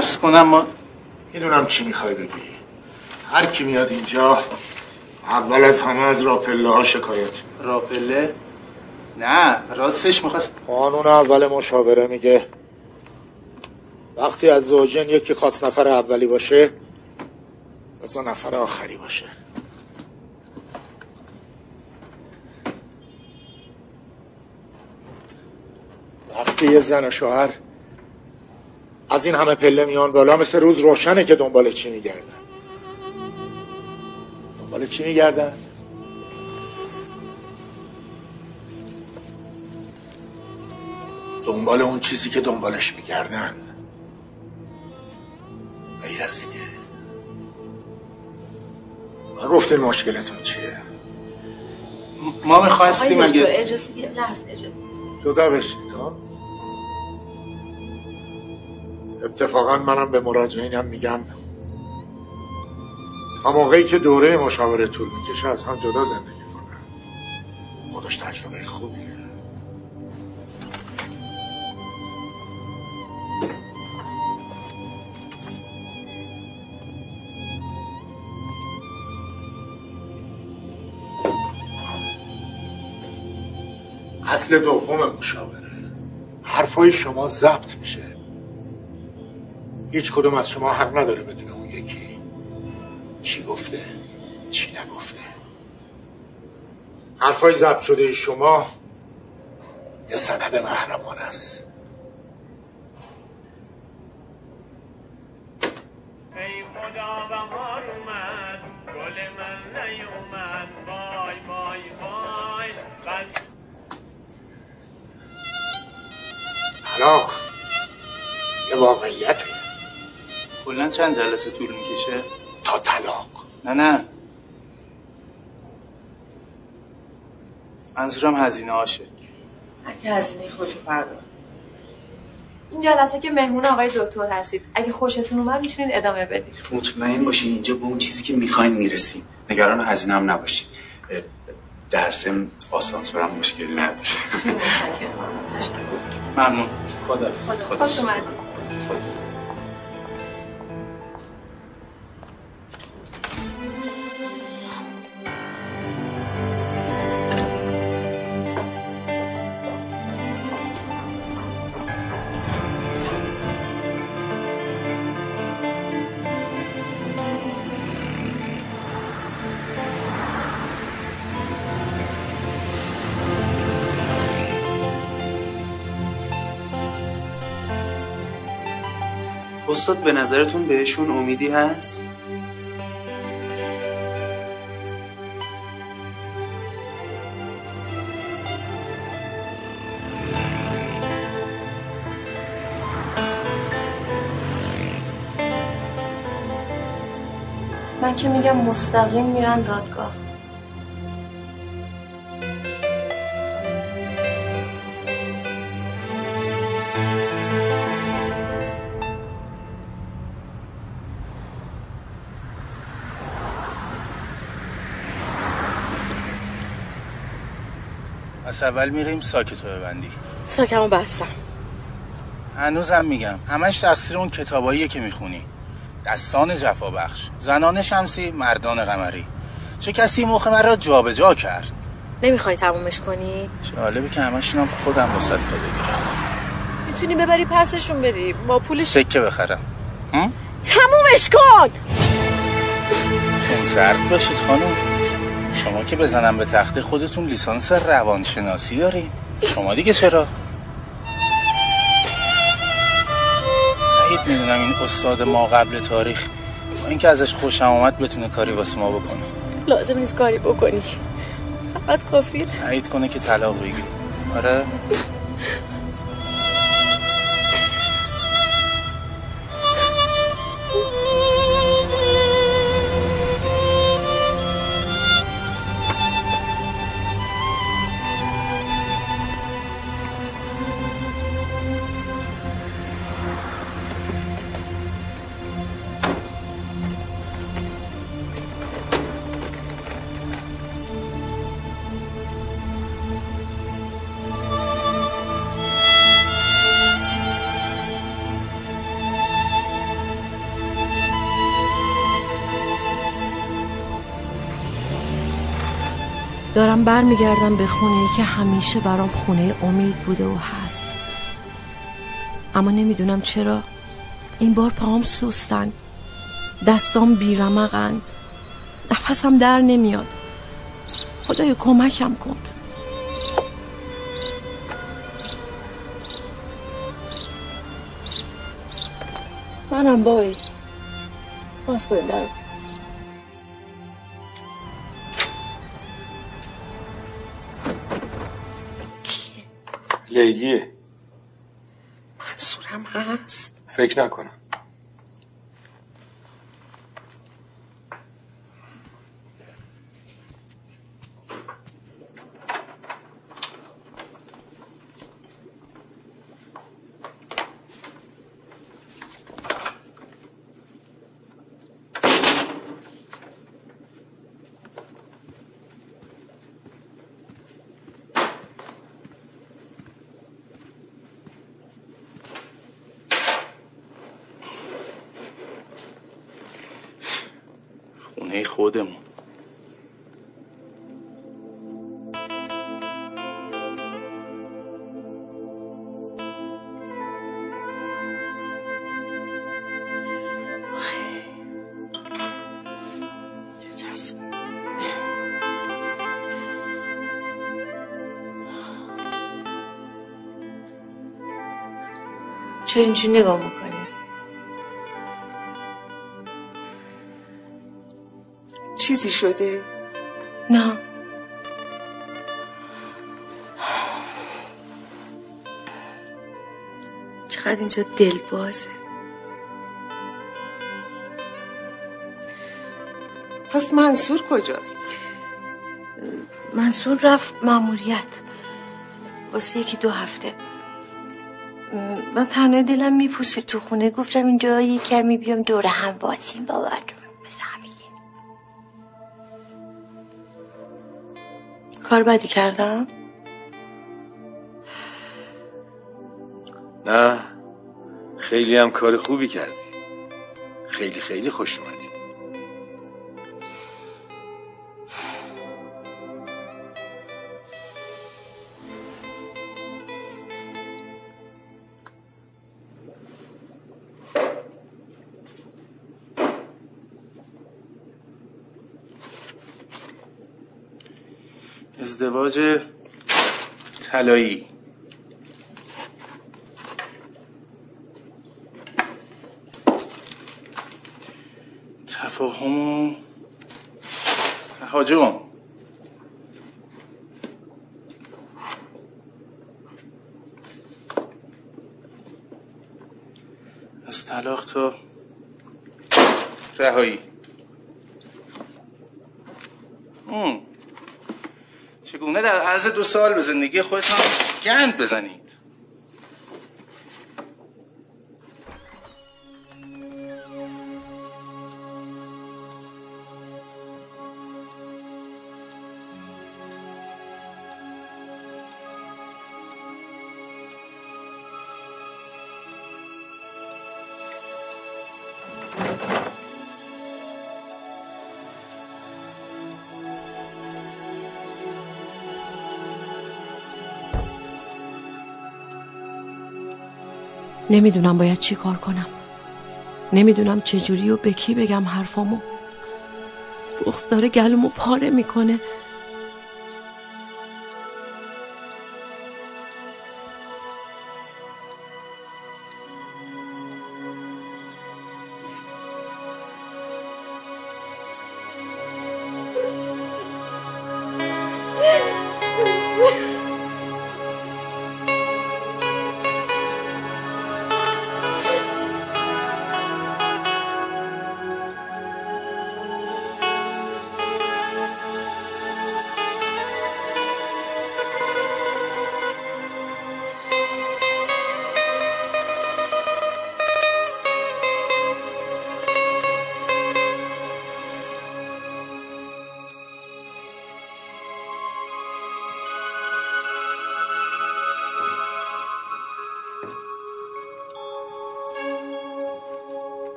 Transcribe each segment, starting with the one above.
عرض کنم ما می‌دونم چی می‌خوای بگی. هر کی میاد اینجا اول از همه از راپله ها شکایت راپله؟ نه راستش می‌خواست قانون اول مشاوره میگه. وقتی از زوجین یکی خواست نفر اولی باشه بزا نفر آخری باشه. وقتی یه زن و شوهر از این همه پله میان بالا مثل روز روشنه که دنبال چی میگردن. دنبال چی میگردن؟ دنبال اون چیزی که دنبالش میگردن. غیر از اینه. و گفتین مشکلتون چیه؟ ما می‌خواستیم اگه اجازه یه لحظه اجازه. جدا بشید ها؟ اتفاقا منم به مراجعینم میگم تا موقعی که دوره مشاوره طول می‌کشه از هم جدا زندگی کنن. خودش تجربه خوبیه. اصل دوم مشاوره. حرفای شما ضبط میشه. هیچ کدوم از شما حق نداره بدون اون یکی. چی گفته؟ چی نگفته؟ حرفای ضبط شده شما یه سند محرمانه است. ای خدا بهار اومد گل من نیومد وای وای وای بس. طلاق یه واقعیته. کلا چند جلسه طول می‌کشه؟ تا طلاق. نه نه. منظورم هزینه هاشه. اگه هزینه خودشو پرداخت این جلسه که مهمون آقای دکتر هستید اگه خوشتون اومد می‌تونید ادامه بدید. مطمئن باشین اینجا به اون چیزی که می‌خواین می‌رسیم. نگران هزینه هم نباشین. اه، در ضمن آسانسور هم مشکلی نداره. متشکرم. تشکر ممنون. خدا خدا خوش استاد به نظرتون بهشون امیدی هست؟ من که میگم مستقیم میرن دادگاه اول میریم ساکتو ببندی. ساکمو بستم. هنوزم میگم همش تقصیر اون کتاباییه که می‌خونی. دستان جفا بخش زنان شمسی مردان قمری. چه کسی مخ من را جابجا کرد؟ نمی‌خوای تمومش کنی؟ جالبه که همشون هم خودم وسط کاده گرفتم. می‌تونی ببری پسشون بدی. با پولش سکه بخرم. هم؟ تمومش کن! خون سرد باشید خانم. شما که بزنم به تخت خودتون لیسانس روانشناسی دارین؟ شما دیگه چرا؟ بعید می‌دونم این استاد ما قبل تاریخ با اینکه ازش خوشم آمد بتونه کاری واسه ما بکنه. لازم نیست کاری بکنی. فقط کافیه. عید کنه که طلاق بگیری آره. دارم برمیگردم به خونه ای که همیشه برام خونه امید بوده و هست. اما نمی‌دونم چرا این بار پاهم سستن دستام بیرمقن نفسم در نمیاد. خدای کمکم کن. منم بای باز کنید لیلیه منصورم هست. فکر نکنم. خونه خودمون. چرا اینجوری نگاه می‌کنی؟ چیزی شده. نه. چقدر اینجا دل بازه پس منصور کجاست؟ منصور رفت ماموریت. واسه یکی دو هفته. من تنها دلم میپوسه تو خونه. گفتم اینجا یه کمی بیام دور هم باشیم بابا کار بدی کردم؟ نه خیلی هم کار خوبی کردی. خیلی خیلی خوش اومدی. ازدواج طلایی. تفاهم و تهاجم از طلاق تا رهایی. عرض دو سال به زندگی خودتان گند بزنید نمی‌دونم باید چی کار کنم. نمی‌دونم چجوری و به کی بگم حرفامو. بغز داره گلومو پاره می‌کنه.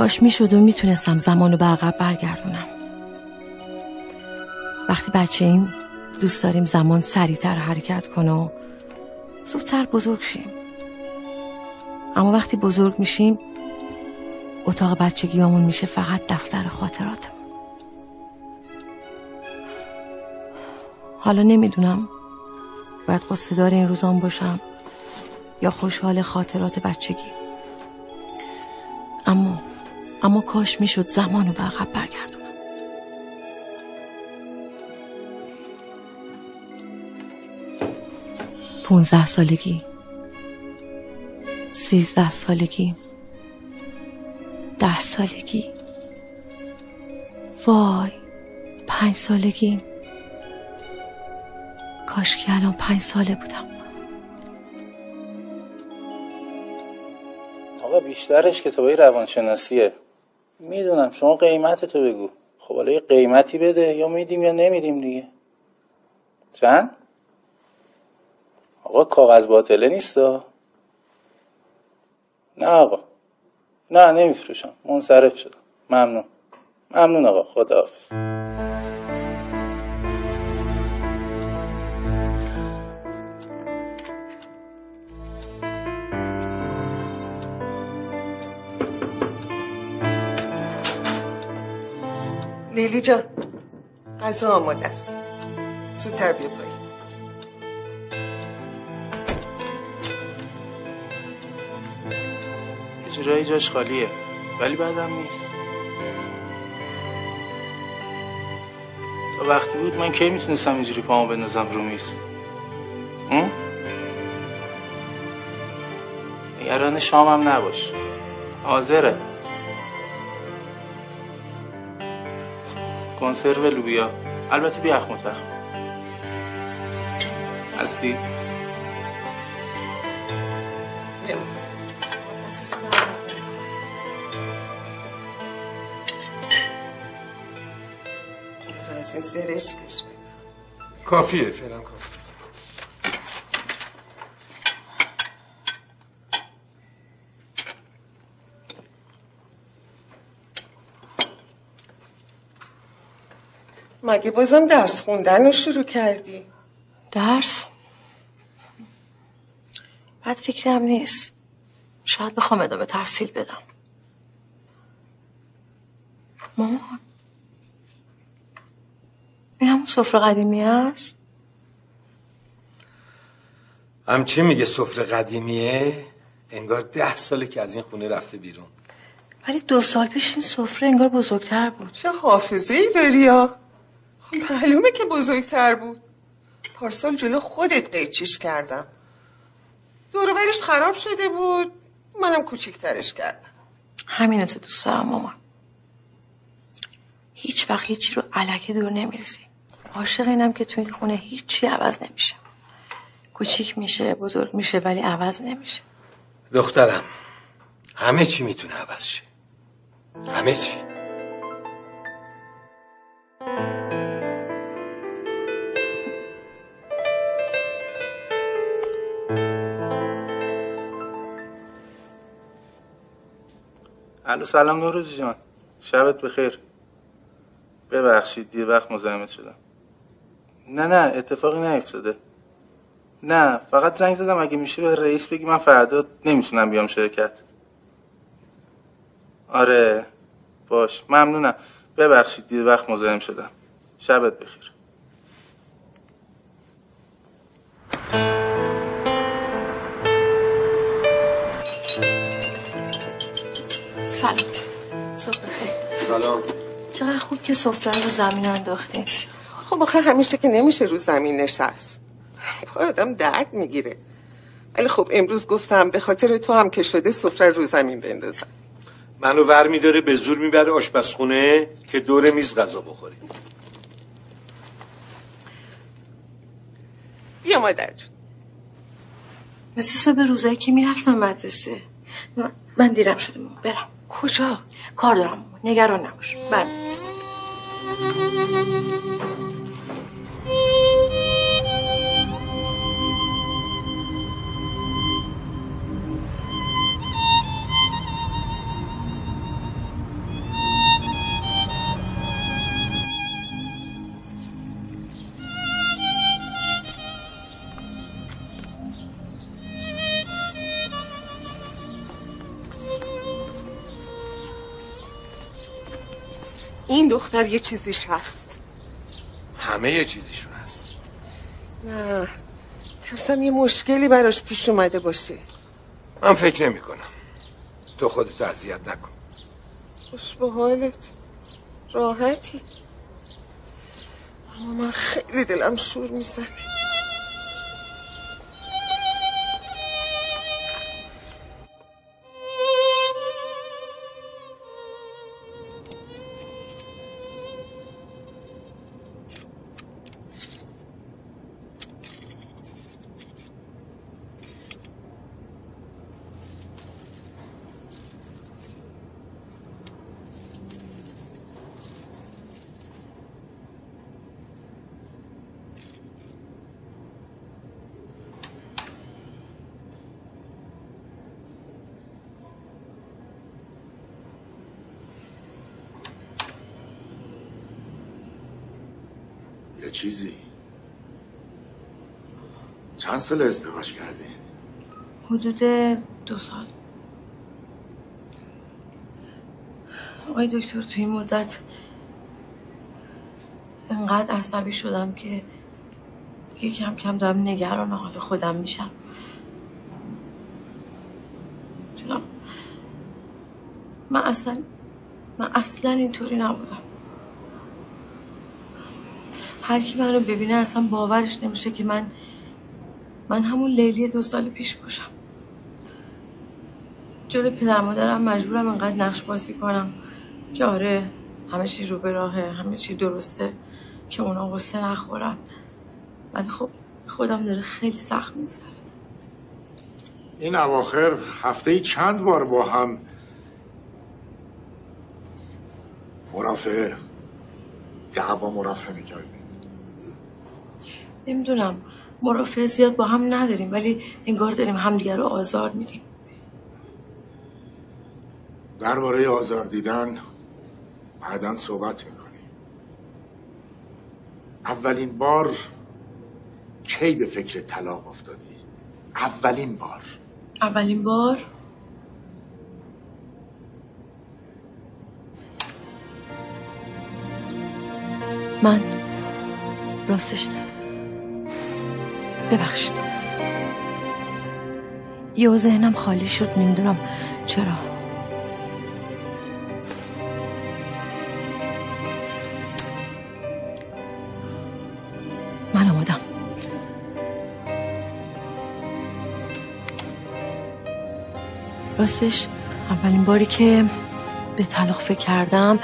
کاش می‌شد و می‌تونستم زمانو به عقب برگردونم. وقتی بچه ایم دوست داریم زمان سریعتر حرکت کنه و زودتر بزرگ شیم. اما وقتی بزرگ میشیم اتاق بچگیامون میشه فقط دفتر خاطراتمون. حالا نمی‌دونم باید قصه این روزان باشم یا خوشحال خاطرات بچگی. اما کاش می‌شد زمان رو به عقب برگردونم. پونزده سالگی. سیزده سالگی. ده سالگی. وای پنج سالگی. کاش که الان پنج ساله بودم. آقا بیشترش کتابای روانشناسیه. می‌دونم. شما قیمت تو بگو. خب حالا یه قیمتی بده یا میدیم یا نمیدیم دیگه. چند؟ آقا کاغذ باطله نیست نه آقا. نه نمیفروشم. منصرف شدم. ممنون. ممنون آقا. خداحافظ. لیلی جان غذا آماده است. زودتر بیا پایین. یه جورایی جاش خالیه ولی بعدم نیست. تا وقتی بود من کی می‌تونستم اینجوری پامو بندازم رو میز؟ نگران شامم نباش. حاضره. کنسرو لوبیا. البته بی اخم تخم هستی؟ بذار از این سرشکش بدم. کافیه فعلا کافی مگه بازم درس خوندن رو شروع کردی؟ درس؟ بعد فکرم نیست. شاید بخوام ادامه تحصیل بدم. مامان. این همون سفره قدیمی هست؟ همچی میگه سفره قدیمیه؟ انگار ده ساله که از این خونه رفته بیرون. ولی دو سال پیش این سفره انگار بزرگتر بود. چه حافظه ای داری یا خب معلومه که بزرگتر بود. پارسال جلو خودت قیچیش کردم. دورورش خراب شده بود منم کوچیکترش کردم. همینه تو دوست دارم مامان. هیچ وقت هیچی رو علکه دور نمی‌رسی عاشق اینم که تو این خونه هیچی عوض نمیشه. کوچیک میشه بزرگ میشه ولی عوض نمیشه. دخترم همه چی می‌تونه عوض شه. همه چی. الو سلام نوروز جان. شبت بخیر. ببخشید دیر وقت مزاحمت شدم. نه نه اتفاقی نیفتاده. نه فقط زنگ زدم اگه میشه به رئیس بگی من فردا نمی‌تونم بیام شرکت. آره باش ممنونم. ببخشید دیر وقت مزاحم شدم. شبت بخیر. سلام. صبح بخیر. سلام. چقدر خوب که سفره رو زمین انداختین خب آخه همیشه که نمیشه رو زمین نشست. پای آدم درد می‌گیره. ولی خب امروز گفتم به خاطر تو هم که شده سفره رو زمین بندازم. منو ور میداره به زور می‌بره آشپزخونه که دور میز غذا بخوریم بیا مادر جون. مثل صبح روزایی که می‌رفتم مدرسه. من- دیرم شده. برم. کجا؟ کار دارم. نگران نباش. برم این دختر یه چیزیش هست. همه یه چیزیشون هست. نه ترسم یه مشکلی براش پیش اومده باشه. من فکر نمی کنم. تو خودتو اذیت نکن. خوش به حالت راحتی. اما من خیلی دلم شور می‌زنه. سال ازدواج کردی؟ حدود دو سال. آقای دکتر توی این مدت انقدر عصبی شدم که دیگه کم کم دارم نگران حال خودم میشم. چونم من اصلا من اصلا اینطوری نبودم. هر کی منو ببینه اصلا باورش نمیشه که من من همون لیلی دو سال پیش باشم. جلو پدر مادرم مجبورم انقدر نقش بازی کنم که آره همه چی رو به راهه همه چی درسته که اونا غصه نخورن. ولی خب خودم داره خیلی سخت میگذره. این اواخر هفته ای چند بار با هم؟ مرافعه. دعوا مرافعه می‌کردیم. نمی‌دونم. مرافعه زیاد با هم نداریم ولی انگار داریم همدیگه رو آزار میدیم. درباره آزار دیدن بعدا صحبت می‌کنیم. اولین بار کی به فکر طلاق افتادی؟ اولین بار. اولین بار؟ من. راستش ببخشید. یه ذهنم خالی شد نمی‌دونم چرا. من آمادم. راستش اولین باری که به طلاق فکر کردم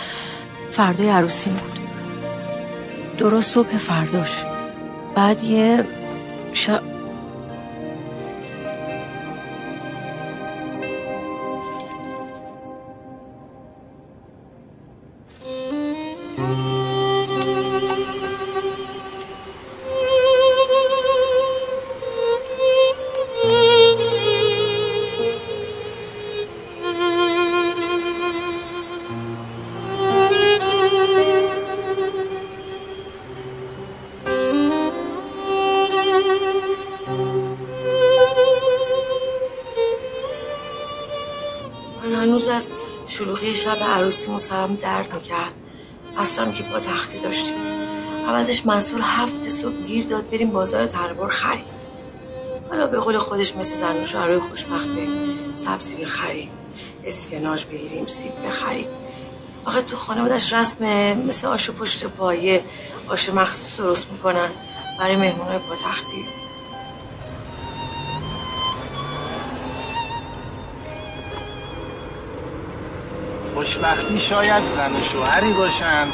فردای عروسیم بود. درست صبح فرداش. بعد یه shut شب عروسیمون سرم درد می‌کرد. اصلا که با تختی داشتیم. عوضش مسئول هفت صبح گیر داد بریم بازار تربار خرید. حالا به قول خودش مثل زن شوهرای خوشبخت به سبزی بخریم اسفناج بگیریم سیب بخریم. آخه تو خانوادش رسمه مثل آش پشت پایه آش مخصوص درست می‌کنن. برای مهمونای پاتختی خوشبختی شاید زن و شوهری باشن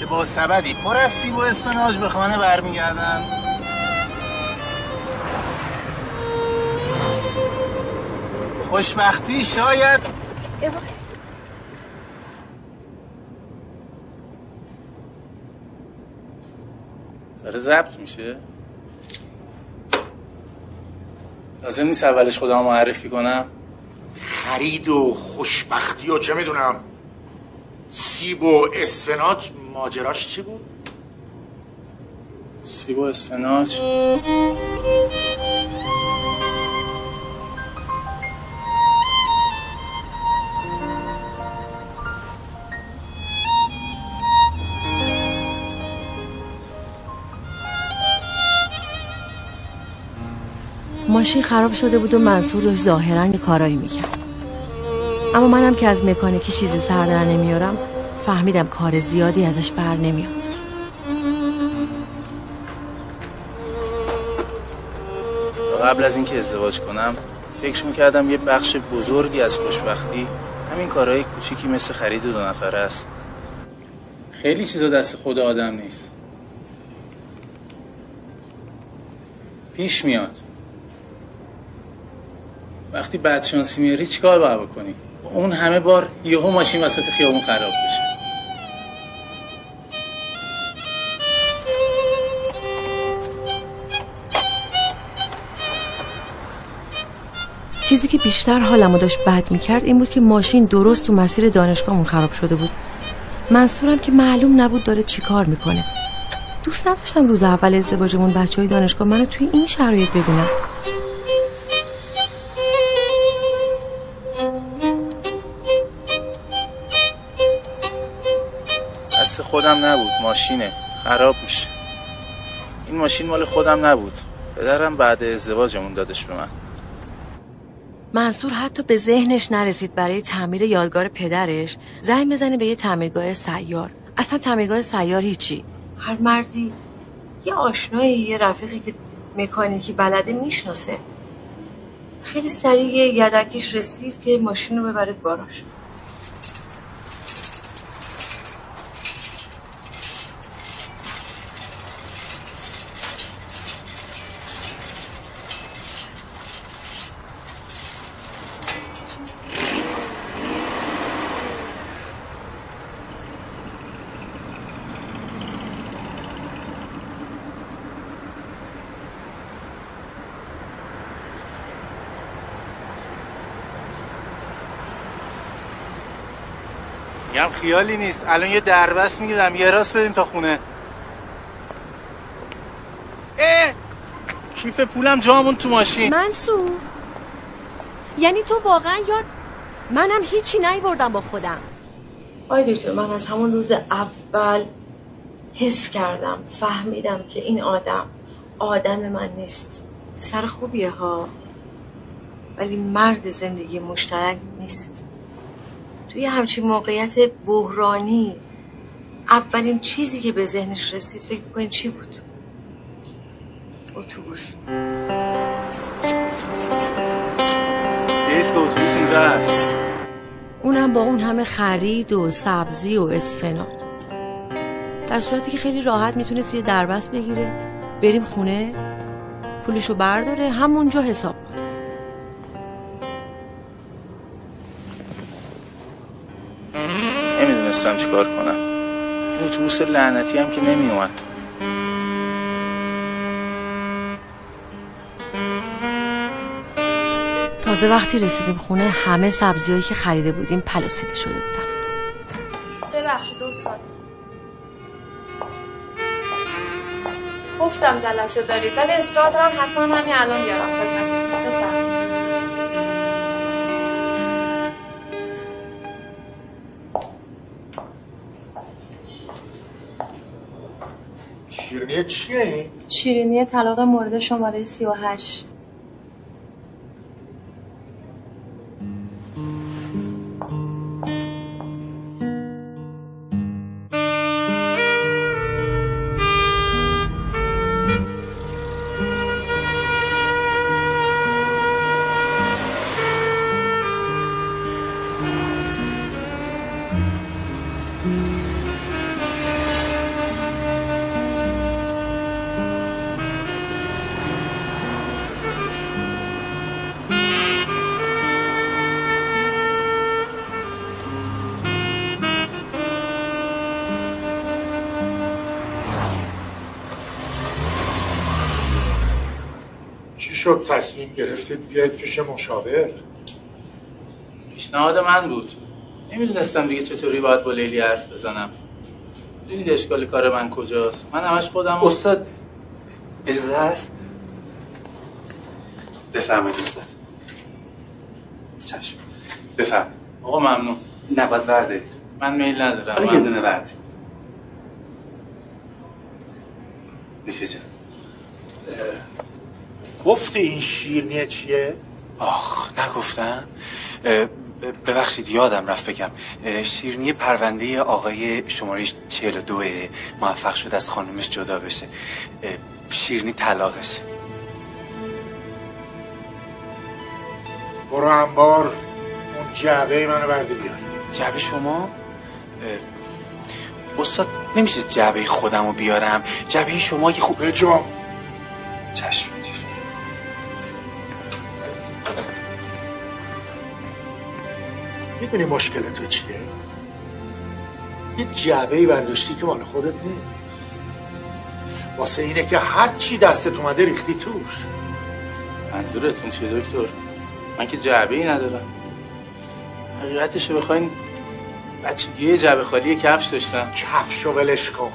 که با سبدی پر از سیب و اسفناج به خانه برمیگردن. خوشبختی شاید داره ضبط میشه؟ لازم نیست اولش خودم معرفی کنم؟ خرید و خوشبختی و چه می‌دونم سیب و اسفناج ماجراش چی بود؟ سیب و اسفناج ماشین خراب شده بود و منصور داشت ظاهرا کارایی می‌کرد اما منم که از مکانیکی چیزی سر در نمیارم فهمیدم کار زیادی ازش بر نمیاد. قبل از اینکه ازدواج کنم فکر می‌کردم یه بخش بزرگی از خوشبختی همین کارهای کوچیکی مثل خرید دو نفره است. خیلی چیزا دست خود آدم نیست. پیش میاد. وقتی بدشانسی میاری چیکار باید بکنی؟ اون همه بار یهو ماشین وسط خیابون خراب بشه چیزی که بیشتر حالمو داشت بد می‌کرد این بود که ماشین درست تو مسیر دانشگاهمون خراب شده بود. منصورم که معلوم نبود داره چی کار می‌کنه. دوست نداشتم روز اول ازدواجمون بچه های دانشگاه منو توی این شرایط ببینم خودم نبود. ماشینه. خراب میشه. این ماشین مال خودم نبود. پدرم بعد ازدواجمون دادش به من. منصور حتی به ذهنش نرسید برای تعمیر یادگار پدرش. زنگ بزنه به یه تعمیرگاه سیار. اصلا تعمیرگاه سیار هیچی. هر مردی یه آشنایی یه رفیقی که مکانیکی بلده می‌شناسه. خیلی سریع یه یدکیش رسید که ماشین رو ببره گاراژ. میگم خیالی نیست. الان یه دربست می‌گیرم. یه راست بدیم تا خونه. اه! کیف پولم جامون تو ماشین. منصور یعنی تو واقعا یاد منم هیچی نیوردم با خودم؟ آی دکتر من از همون روز اول حس کردم فهمیدم که این آدم آدم من نیست. سر خوبیه ها. ولی مرد زندگی مشترک نیست. توی همچین موقعیت بحرانی اولین چیزی که به ذهنش رسید فکر می‌کنین چی بود؟ اتوبوس. اونم با اون همه خرید و سبزی و اسفناج. در صورتی که خیلی راحت می‌تونست یه دربست بگیره بریم خونه پولشو برداره همونجا حساب کنه. اتوبوس لعنتی هم که نمیومد تازه وقتی رسیدیم خونه همه سبزیایی که خریده بودیم پلاسیده شده بودن. ببخشید استاد گفتم جلسه دارید ولی اصرار دارم حتما همین الان بیارم خدمتتون. چیه؟ شیرینی طلاق مورد شماره 38 شد تصمیم گرفتید بیاید پیش مشاور؟ پیشنهاد من بود. نمی‌دونستم دیگه چطوری باید با لیلی حرف بزنم. دیدید اشکال کار من کجاست؟ من همش خودم استاد اجازه هست؟ بفرمایید استاد. چشم. بفرم آقا ممنون. نباید بردارید من میل ندارم. حالا من- یه دونه نوشه جان. گفتی این شیرنی چیه؟ آخ نگفتم. ببخشید یادم رفت بگم. اه، شیرینی پرونده آقای شماره 42 موفق شد از خانومش جدا بشه. اه، شیرینی طلاقشه برو انبار اون جعبه منو بردی بیار. جعبه شما؟ استاد نمیشه جعبه خودم رو بیارم. جعبه شما که خوب بجام چشم. می‌دونی مشکل تو چیه؟ یه جعبه ای برداشتی که مال خودت نیست. واسه اینه که هر چی دستت اومده ریختی توش. منظورتون چیه دکتر؟ من که جعبه ای ندارم. حقیقتش رو بخواین بچگی یه جعبه خالی کفش داشتم کفشو ولش کن.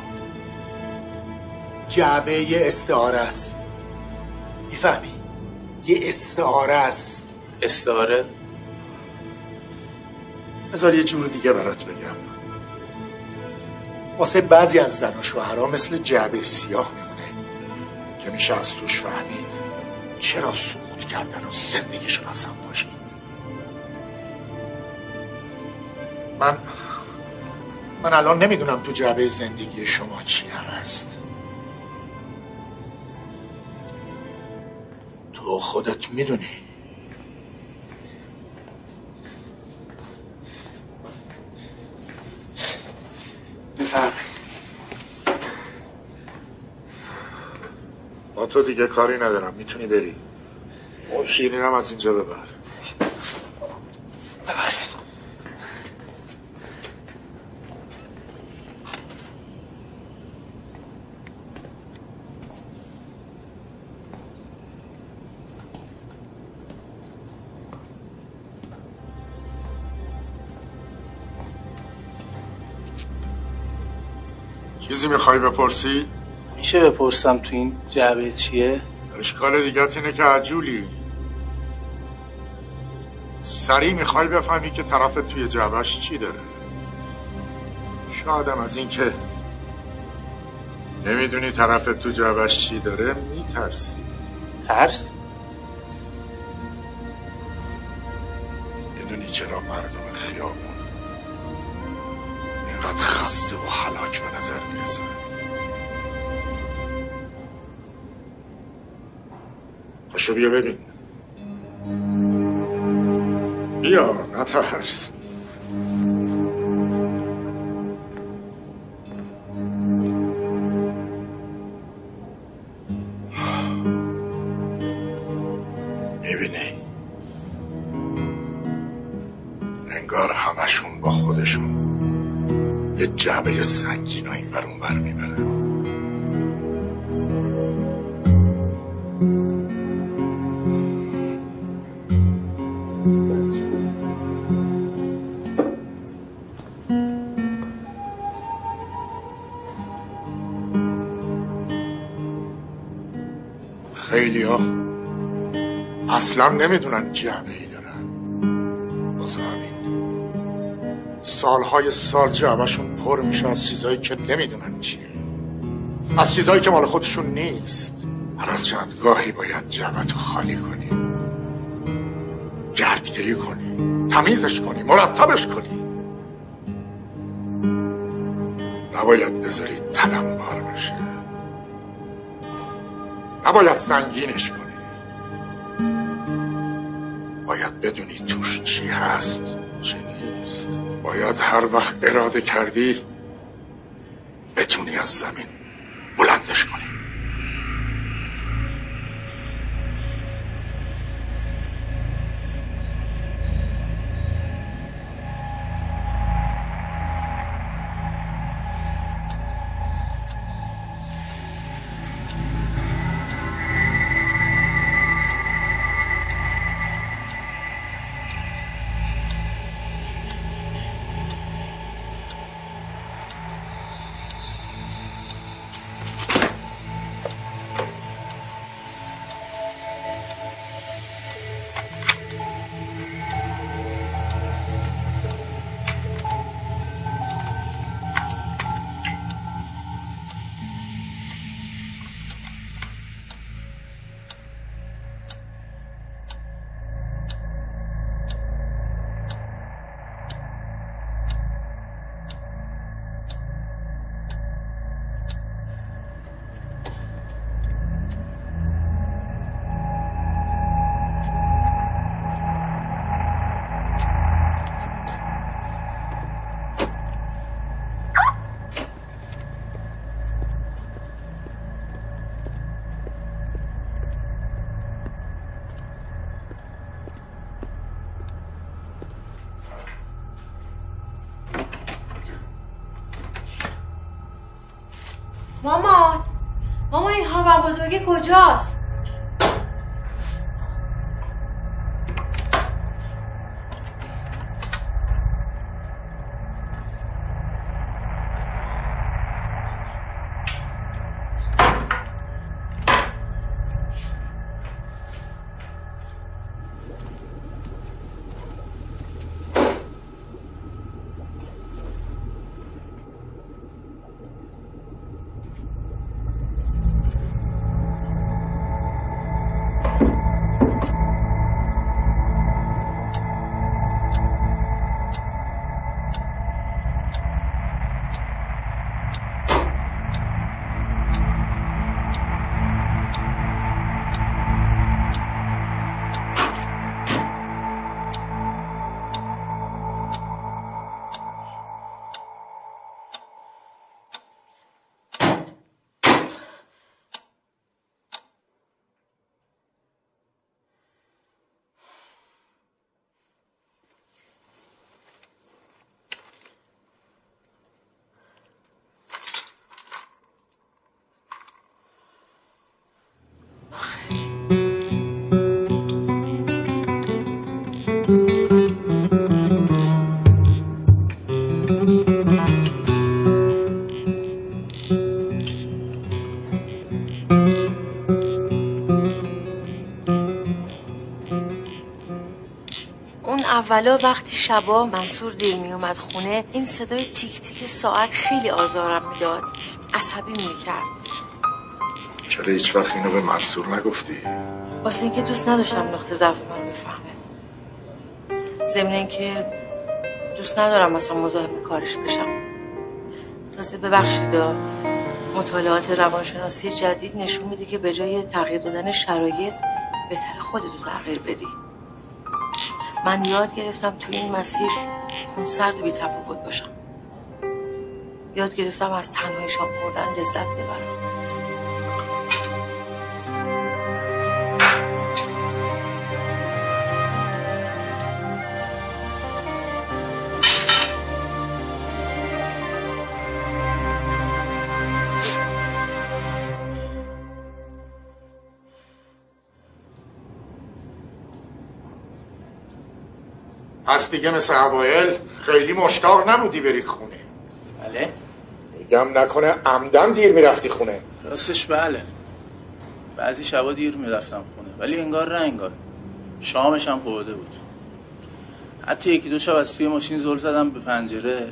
جعبه یه استعاره است. می‌فهمی؟ یه استعاره است. استعاره؟ بذار یه جور دیگه برات بگم. واسه بعضی از زن و شوهرها مثل جعبه سیاه میمونه که میشه از توش فهمید چرا سقوط کردن و زندگیشون از هم باشید من من الان نمی‌دونم تو جعبه زندگی شما چی هست. تو خودت می‌دونی بفهم با تو دیگه کاری ندارم. می‌تونی بری. شیرینم از اینجا ببر. ببخشید چیزی می‌خوای بپرسی؟ میشه بپرسم تو این جعبه چیه؟ اشکال دیگت اینه که عجولی. سریع می‌خوای بفهمی که طرف توی جعبش چی داره. شایدم از اینکه نمی‌دونی طرف تو جعبش چی داره میترسی. ترس؟ می‌دونی چرا مردم خیابون اینقدر خسته و حلاک به نظر می‌رسن پاشو بیا ببین. بیا نترس. جعبه سنگین و این ور اون ور می‌برن خیلی ها اصلا نمی‌دونن جعبه ای دارن. واسه همین. سالهای سال جعبهشون پر میشه از چیزایی که نمی‌دونن چیه. از چیزایی که مال خودشون نیست. هر از چند گاهی باید جعبتو خالی کنی. گردگیری کنی. تمیزش کنی. مرتبش کنی. نباید بذاری تلمبار بشه. نباید سنگینش کنی. باید بدونی توش چی هست چی نیست. باید هر وقت اراده کردی کجاست؟ اولا وقتی شبا منصور دیر می اومد خونه این صدای تیک تیک ساعت خیلی آزارم می‌داد. عصبی می‌کرد. چرا هیچ وقت اینو به منصور نگفتی؟ واسه اینکه دوست نداشتم نقطه ضعف من بفهمه. ضمن اینکه دوست ندارم مثلا مزاحم کارش بشم. تازه ببخشید مطالعات روانشناسی جدید نشون میده که به جای تغییر دادن شرایط بهتر خودتو تغییر بدی. من یاد گرفتم تو این مسیر خونسرد و بی تفاوت باشم. یاد گرفتم از تنهایی شام خوردن لذت ببرم. پس دیگه مثل اوایل خیلی مشتاق نبودی بری خونه. بله. میگم نکنه عمدن دیر می‌رفتی خونه. راستش بله. بعضی شبا دیر می‌رفتم خونه ولی انگار نه انگار. شامش هم خورده بود. حتی یکی دو شب از توی ماشین زل زدم به پنجره.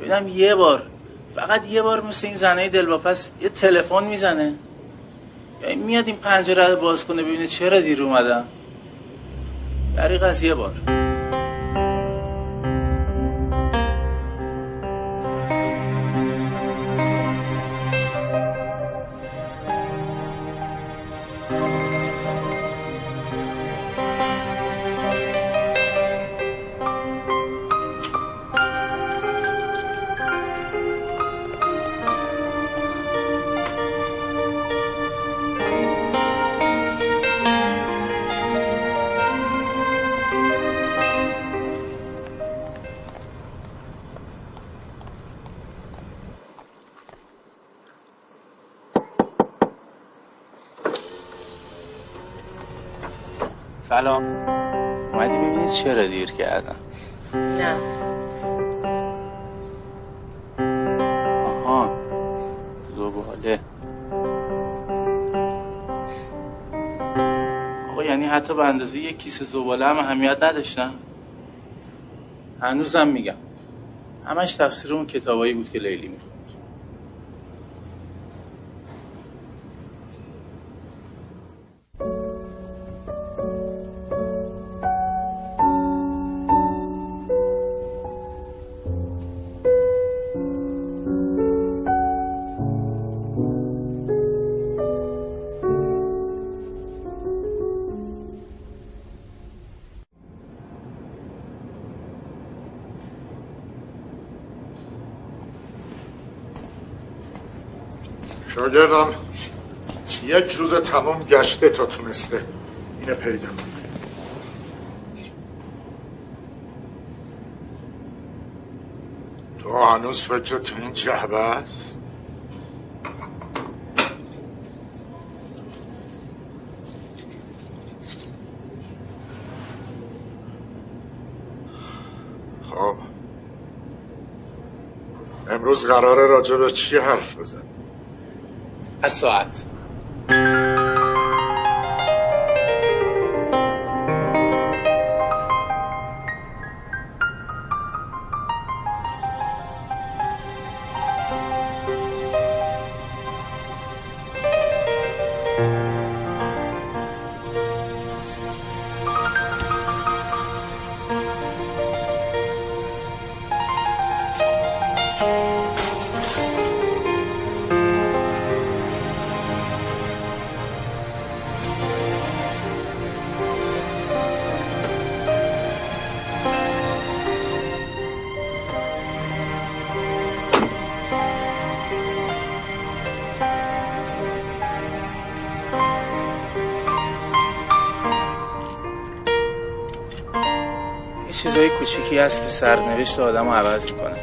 ببینم یه بار فقط یه بار مثل این زنه دلواپس یه تلفن می‌زنه. یعنی میاد این پنجره رو باز کنه ببینه چرا دیر اومدم. دریق از یه بار. سلام. اومدی ببینی چرا دیر کردم. نه. آها. زباله. آقا یعنی حتی به اندازه یک کیسه زباله هم اهمیت نداشتم؟ هنوزم میگم. همش تقصیر اون کتابایی بود که لیلی می‌خوند. روز تمام گشته تا تونسته. اینه پیدا. تو هنوز فکر تو این جهبه است؟ خب. امروز قراره راجع به چی حرف بزنی؟ از ساعت. کوچیکی هست که سرنوشت آدم رو عوض می‌کنه.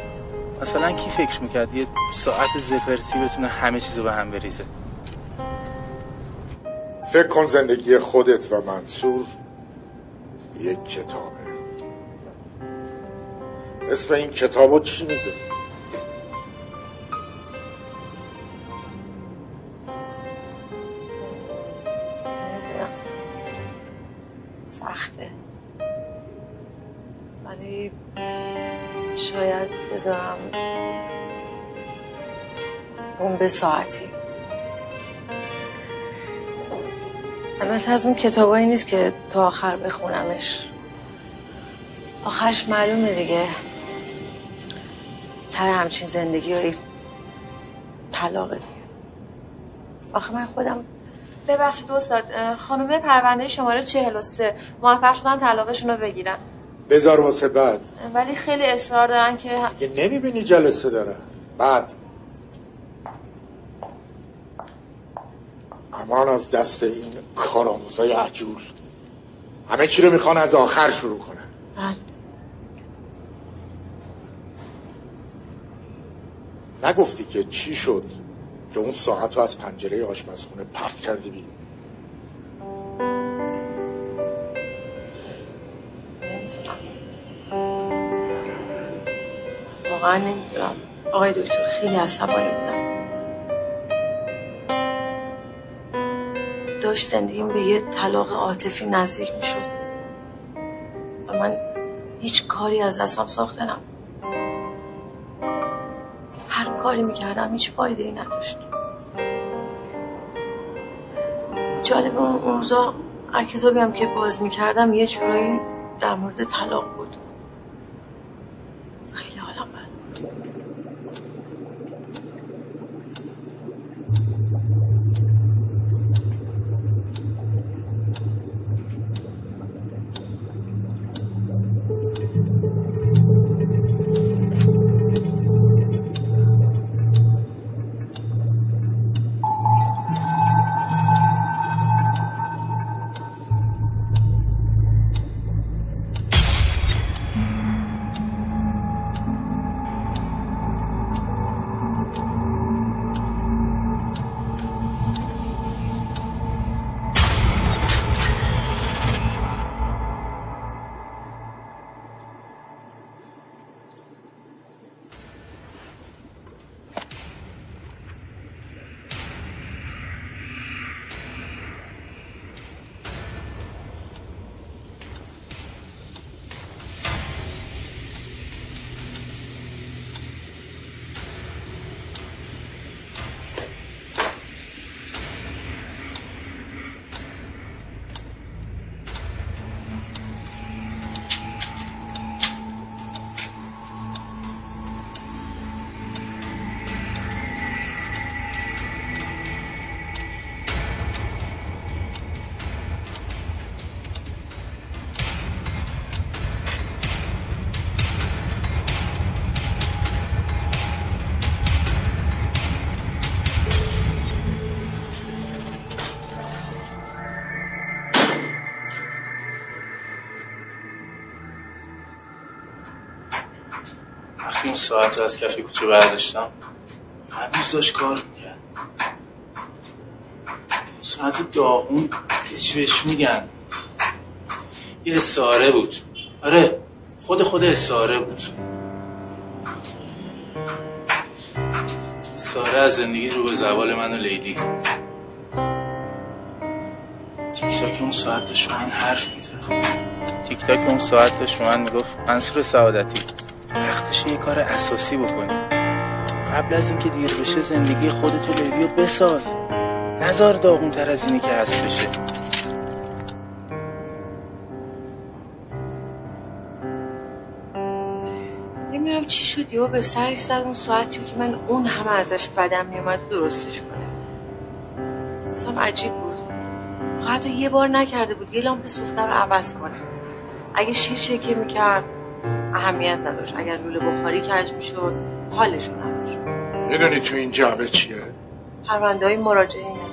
مثلا کی فکر می‌کرد یه ساعت زپرتی بتونه همه چیزو به هم بریزه؟ فکر کن زندگی خودت و منصور یک کتابه. اسم این کتابو چی می‌ذاری؟ ساعتی. البته از اون کتابایی نیست که تا آخر بخونمش. آخرش معلومه دیگه. تر همچین زندگی های طلاقه. دیگه آخه من خودم ببخشید استاد خانم پرونده شماره 43 موفق شدن طلاقشون رو بگیرن. بذار واسه بعد. ولی خیلی اصرار دارن که اگه نمی‌بینی جلسه داره؟ بعد. امان از دست این کارآموزای عجول. همه چی رو می‌خوان از آخر شروع کنن. بله. نگفتی که چی شد که اون ساعت رو از پنجره آشپزخونه پرت کردی بیرون؟ واقعا نمی‌دونم. آقای دکتر خیلی عصبانی بودم. داشت زندگیم به یه طلاق عاطفی نزدیک می‌شد. و من هیچ کاری از دستم ساخته نبود. هر کاری می‌کردم هیچ فایده ای نداشت. جالب اون روزا هر کتابی هم که باز می‌کردم یه جورایی در مورد طلاق بود. ساعت از کف کوچه برداشتم. هنوز داشت کار می‌کرد. ساعت داغون چی بهش میگن؟ یه استعاره بود. آره خود خود استعاره بود. استعاره از زندگی رو به زوال من و لیلی. تیک تاک اون ساعت داشت من حرف می‌زد. تیک تاک اون ساعت داشت من می‌گفت منصور سعادتی. وقتش یه کار اساسی بکنی. قبل از اینکه دیر بشه زندگی خودتو لیلی بساز. نزار داغون تر از اینی که هست بشه. نمی‌دونم چی شد یهو به سری زد اون ساعتی که من اون همه ازش بدم میومد درستش کنه. مثلا عجیب بود. حتی یه بار نکرده بود یه لامپ سوخته رو عوض کنه. اگه شیر شکه می‌کرد اهمیت نداشت اگر لوله بخاری کج می‌شد حالشو نداشت می‌دونی تو این جعبه چیه؟ پرونده های مراجعینتون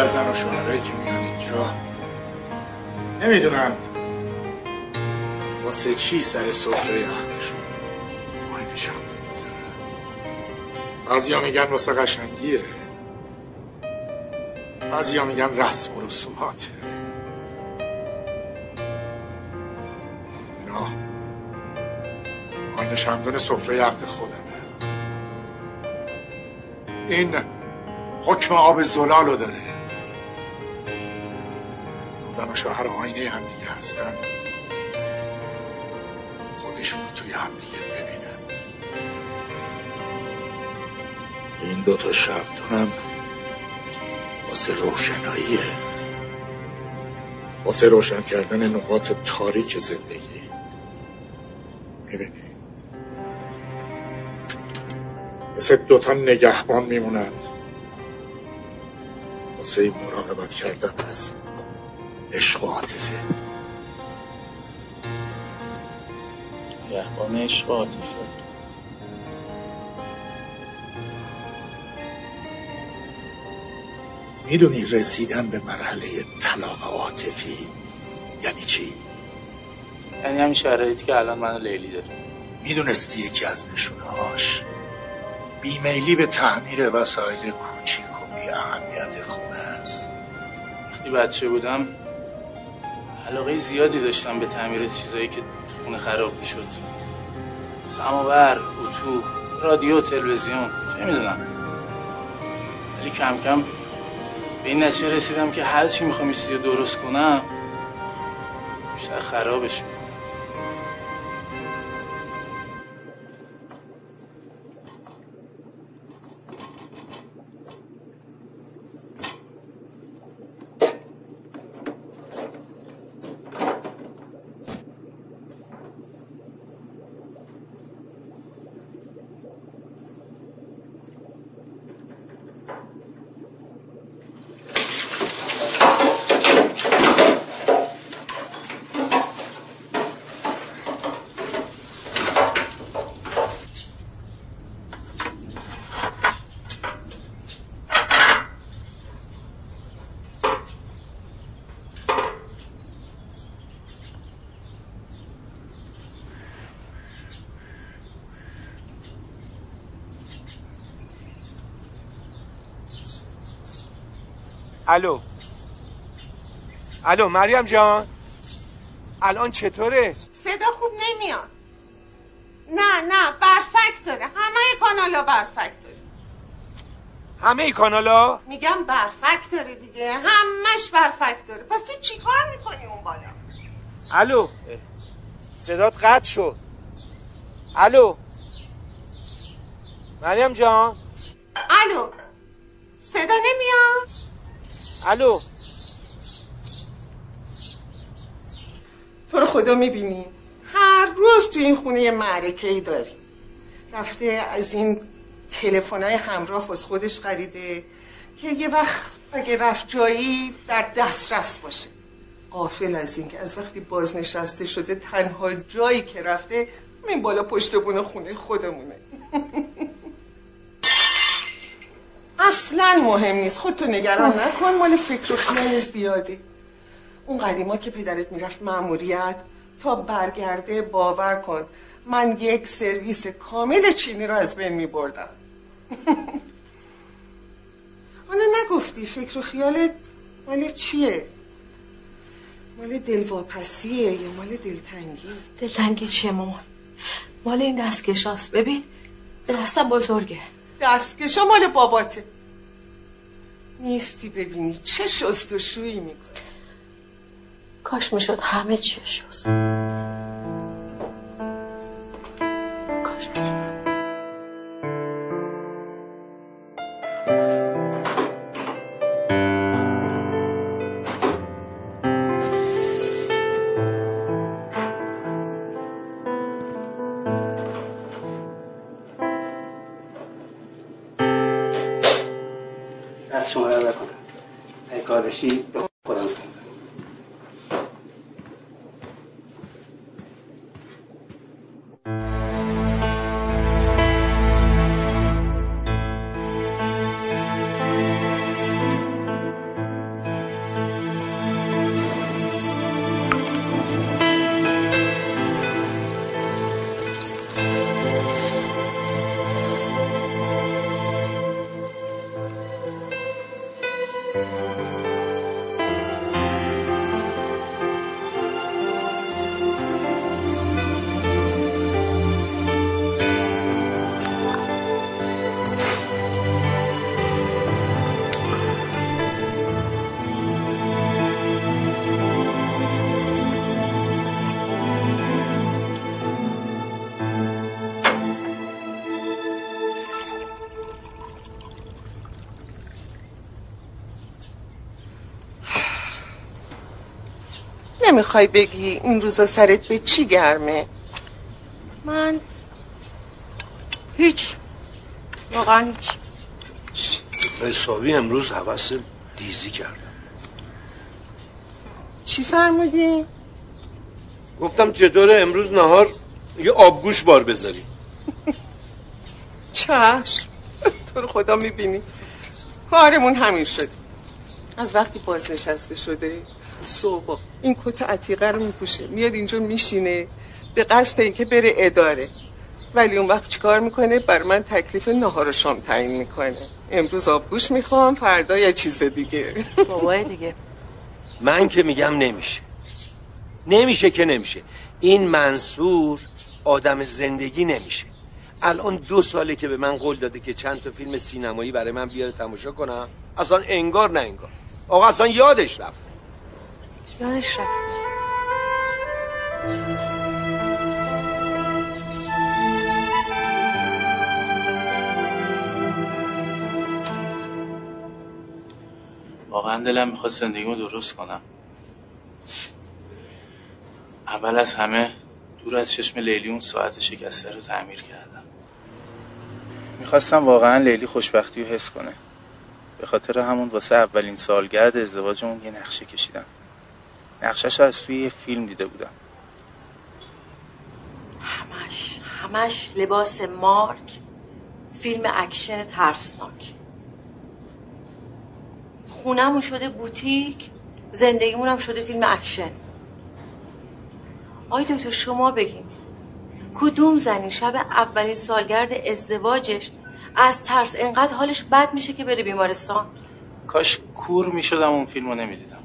از زن و شوهرایی که میان اینجا. نمی‌دونن واسه چی سر سفره عقلشون آینشان می‌گذاره بعضیا میگن واسه قشنگیه. بعضیا میگن رسم و رسوماته اینا. آین شمدون سفره عقد خودمه. این حکم آب زلالو داره. زن و شوهر آینه هم دیگه هستن. خودشونو توی هم دیگه ببینن. این دوتا شمدونم واسه روشناییه. واسه روشن کردن نقاط تاریک زندگی. می‌بینی؟ مثل دوتا نگهبان میمونن. واسه مراقبت کردن از عشق و عاطفه. یهبان عشق و عاطفه. می‌دونی رسیدن به مرحله طلاق عاطفی یعنی چی؟ یعنی همین شرایطی که الان من و لیلی داریم می‌دونستی یکی از نشونهاش بیمیلی به تعمیر وسایل کوچیک و بی اهمیت خونه است. وقتی بچه بودم علاقه زیادی داشتم به تعمیر چیزایی که خونه خراب می‌شد. سماور، اتو، رادیو، تلویزیون چه می‌دونم ولی کم کم به این نتیجه رسیدم که هر چی می‌خوام یه چیزی درست کنم بیشتر خرابش می‌کنم الو. الو مریم جان. الان چطوره؟ صدا خوب نمیاد. نه نه برفک داره. همه کانالا برفک داره. همه ای کانالا میگم برفک داره دیگه. همش برفک داره. پس تو چیکار می‌کنی اون بالا؟ الو. صدات قطع شد. الو. مریم جان. الو. تو رو خدا می‌بینی. هر روز تو این خونه یه معرکه داری. رفته از این تلفن‌های همراه واسه خودش خریده که یه وقت اگه رفت جایی در دسترس باشه. قافل از اینکه از وقتی بازنشسته شده تنها جایی که رفته این بالا پشت بونه خونه خودمونه. اصلا مهم نیست. خودتو نگران نکن. مال فکر و خیال زیاده اون قدیما که پدرت می‌رفت مأموریت تا برگرده باور کن. من یک سرویس کامل چینی رو از بین میبردم. حالا نگفتی فکر و خیالت مال چیه؟ مال دلواپسیه یا مال دلتنگی؟ دلتنگی چیه مامان؟ مال این دستکشاست. ببین دستم بزرگه. دستکشا مال باباته. نیستی ببینی. چه شست و شویی می‌کنی؟ کاش می‌شد همه چی شست. دست شما رو بکنم. اگه نمی‌خوای بگی این روزا سرت به چی گرمه؟ من هیچ واقعا هیچ. حسابی امروز حوث دیزی کردم چی فرمودی؟ گفتم چطوره امروز نهار یه آبگوش بار بذاری. چشم تو رو خدا می‌بینی. کارمون همین شده. از وقتی بازنشسته شده صبح. این کت عتیقه رو میپوشه. میاد اینجا میشینه. به قصد اینکه بره اداره. ولی اون وقت چیکار می‌کنه؟ بر من تکلیف نهار و شام تعیین می‌کنه. امروز آبگوش می‌خوام فردا یه چیز دیگه. بابای دیگه. من که میگم نمیشه. نمیشه که نمیشه. این منصور آدم زندگی نمیشه. الان دو ساله که به من قول داده که چند تا فیلم سینمایی برای من بیاره تماشا کنم اصلا انگار نه انگار. آقا اصلا یادش رفت. یادش رفت. واقعا دلم می‌خواد زندگیمو درست کنم. اول از همه دور از چشم لیلی اون ساعت شکسته رو تعمیر کردم. می‌خواستم واقعا لیلی خوشبختی رو حس کنه. به خاطر همون واسه اولین سالگرد ازدواجمون یه نقشه کشیدم. نقشش رو از توی یه فیلم دیده بودم. همش همش لباس مارک فیلم اکشن ترسناک. خونمون شده بوتیک زندگیمون هم شده فیلم اکشن. آقای دکتر شما بگین کدوم زنی شب اولین سالگرد ازدواجش از ترس انقدر حالش بد میشه که بره بیمارستان؟ کاش کور می‌شدم اون فیلم رو نمی‌دیدم.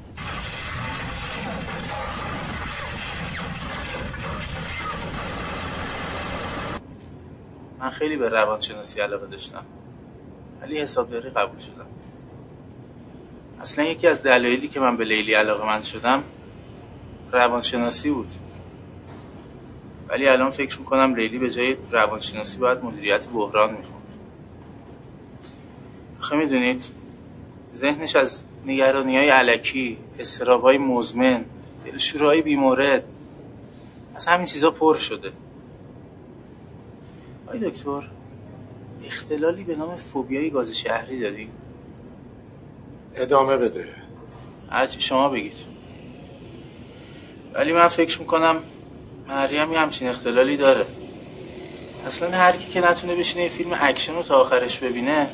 من خیلی به روانشناسی علاقه داشتم. ولی حسابداری قبول شدم. اصلا یکی از دلایلی که من به لیلی علاقه من شدم روانشناسی بود. ولی الان فکر می‌کنم لیلی به جای روانشناسی باید مدیریت بحران می‌خوند. آخه می‌دونید ذهنش از نگرانی های علکی استراب های مزمن دلشوره های بیمورد از همین چیزا پر شده. دکتر اختلالی به نام فوبیای گاز شهری داری؟ ادامه بده. هرچی شما بگید. ولی من فکر می‌کنم مریم یه همچین اختلالی داره. اصلا هر کی که نتونه بشینه یه فیلم اکشن رو تا آخرش ببینه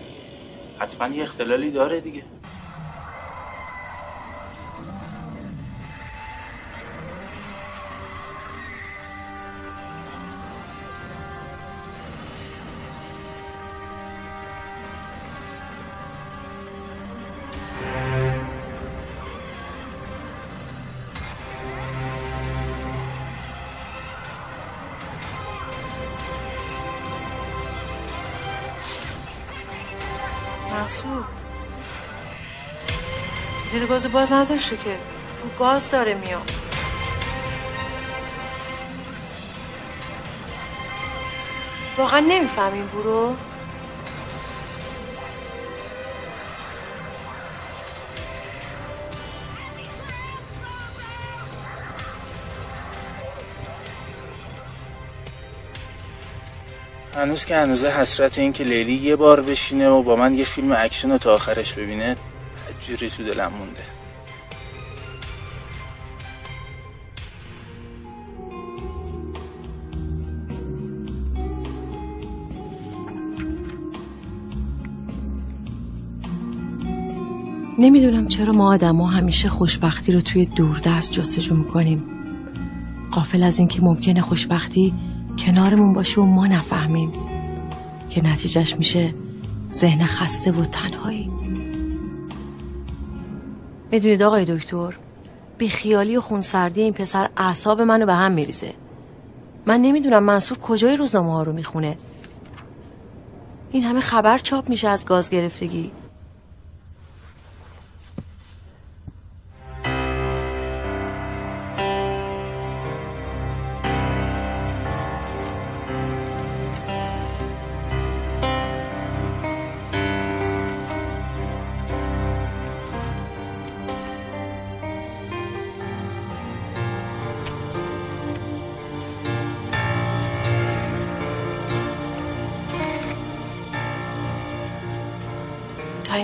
حتما یه اختلالی داره دیگه. گازو باز نذاشته که. گاز داره میاد. واقعا نمی‌فهمیم برو. هنوز که هنوزه حسرت این که لیلی یه بار بشینه و با من یه فیلم اکشن رو تا آخرش ببینه جوری تو دلم مونده. نمی‌دونم چرا ما آدما همیشه خوشبختی رو توی دوردست جستجو می‌کنیم. قافل از اینکه ممکنه خوشبختی کنارمون باشه و ما نفهمیم. که نتیجهش میشه ذهن خسته و تنهایی. می‌دونید آقای دکتر بیخیالی و خونسردی این پسر اعصاب منو به هم میریزه. من نمی‌دونم منصور کجای روزنامه ها رو می‌خونه. این همه خبر چاپ میشه از گاز گرفتگی.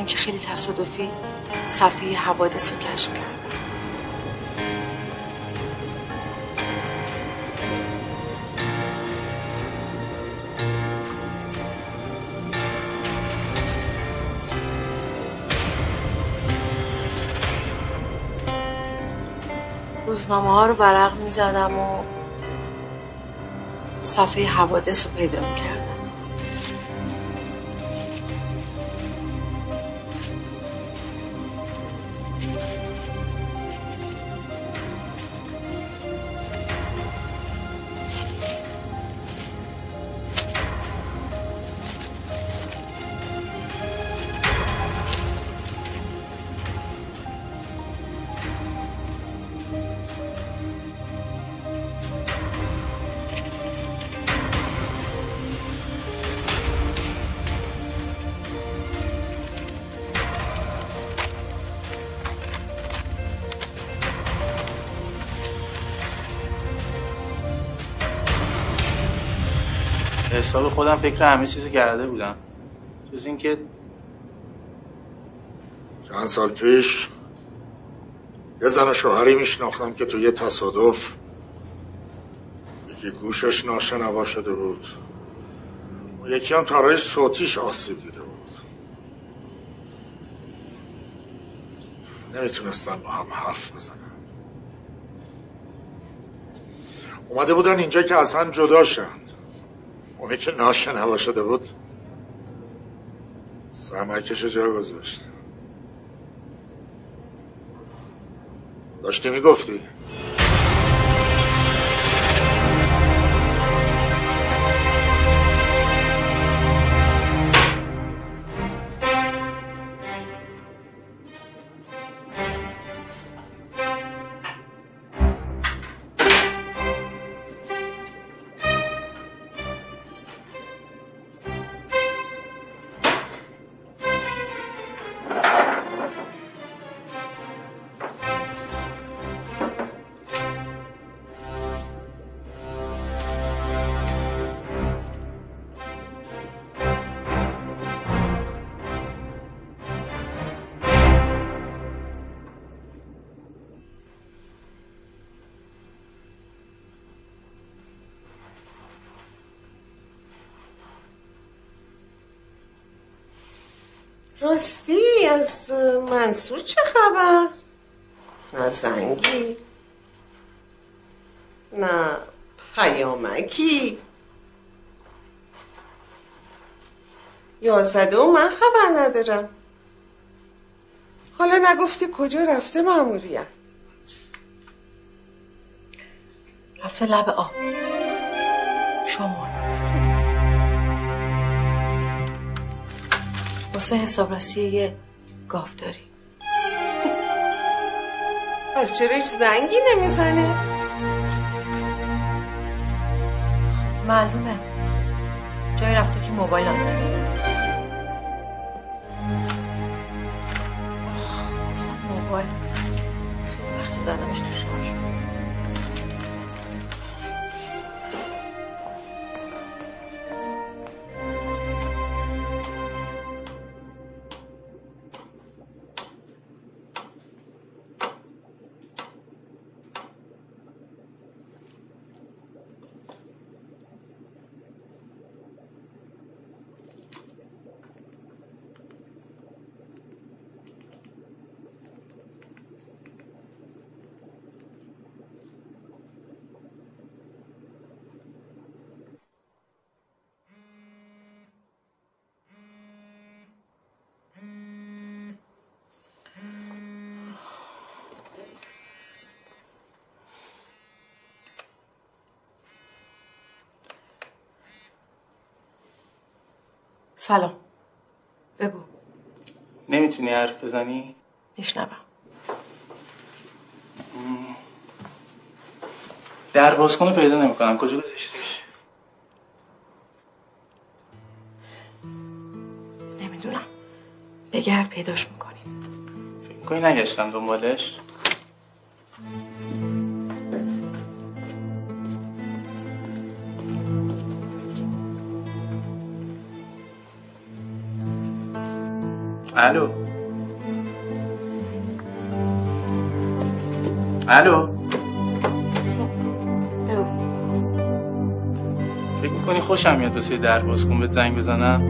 اینکه خیلی تصادفی صفحه حوادث رو کشف کردم. روزنامه ها رو برق می زدم و صفحه حوادث رو پیدا می کردم حساب خودم فکر همه چیزی کرده بودم. جز اینکه چند سال پیش یه زن شوهری میشناختم که تو یه تصادف یکی گوشش ناشنوا شده بود. و یکی هم تارای صوتیش آسیب دیده بود. نمی‌تونستن با هم حرف بزنن اومده بودن اینجا که از هم جدا شن. اونی که ناشنوا شده بود سمکش جا گذاشت. داشتی می‌گفتی؟ راستی از منصور چه خبر؟ نه زنگی. نه پیامکی. یازده و من خبر ندارم. حالا نگفتی کجا رفته ماموریت؟ رفته لب آب. شما. واسه حسابرسی یه گاف داری. پس چرا هیچ زنگی نمی‌زنه؟ معلومه. جایی رفته که موبایل آن موبایل. خیلی وقت زدمش تو شارژ. سلام. بگو. نمی‌تونی حرف بزنی؟ میشنوم. در بازکن پیدا نمی‌کنم. کجا گذاشتیش؟ نمی‌دونم. بگرد پیداش می‌کنی فکر می‌کنی نگشتم دنبالش؟ الو. الو. بگو. فکر می‌کنی خوشم میاد واسه در باز کن بهت زنگ بزنم؟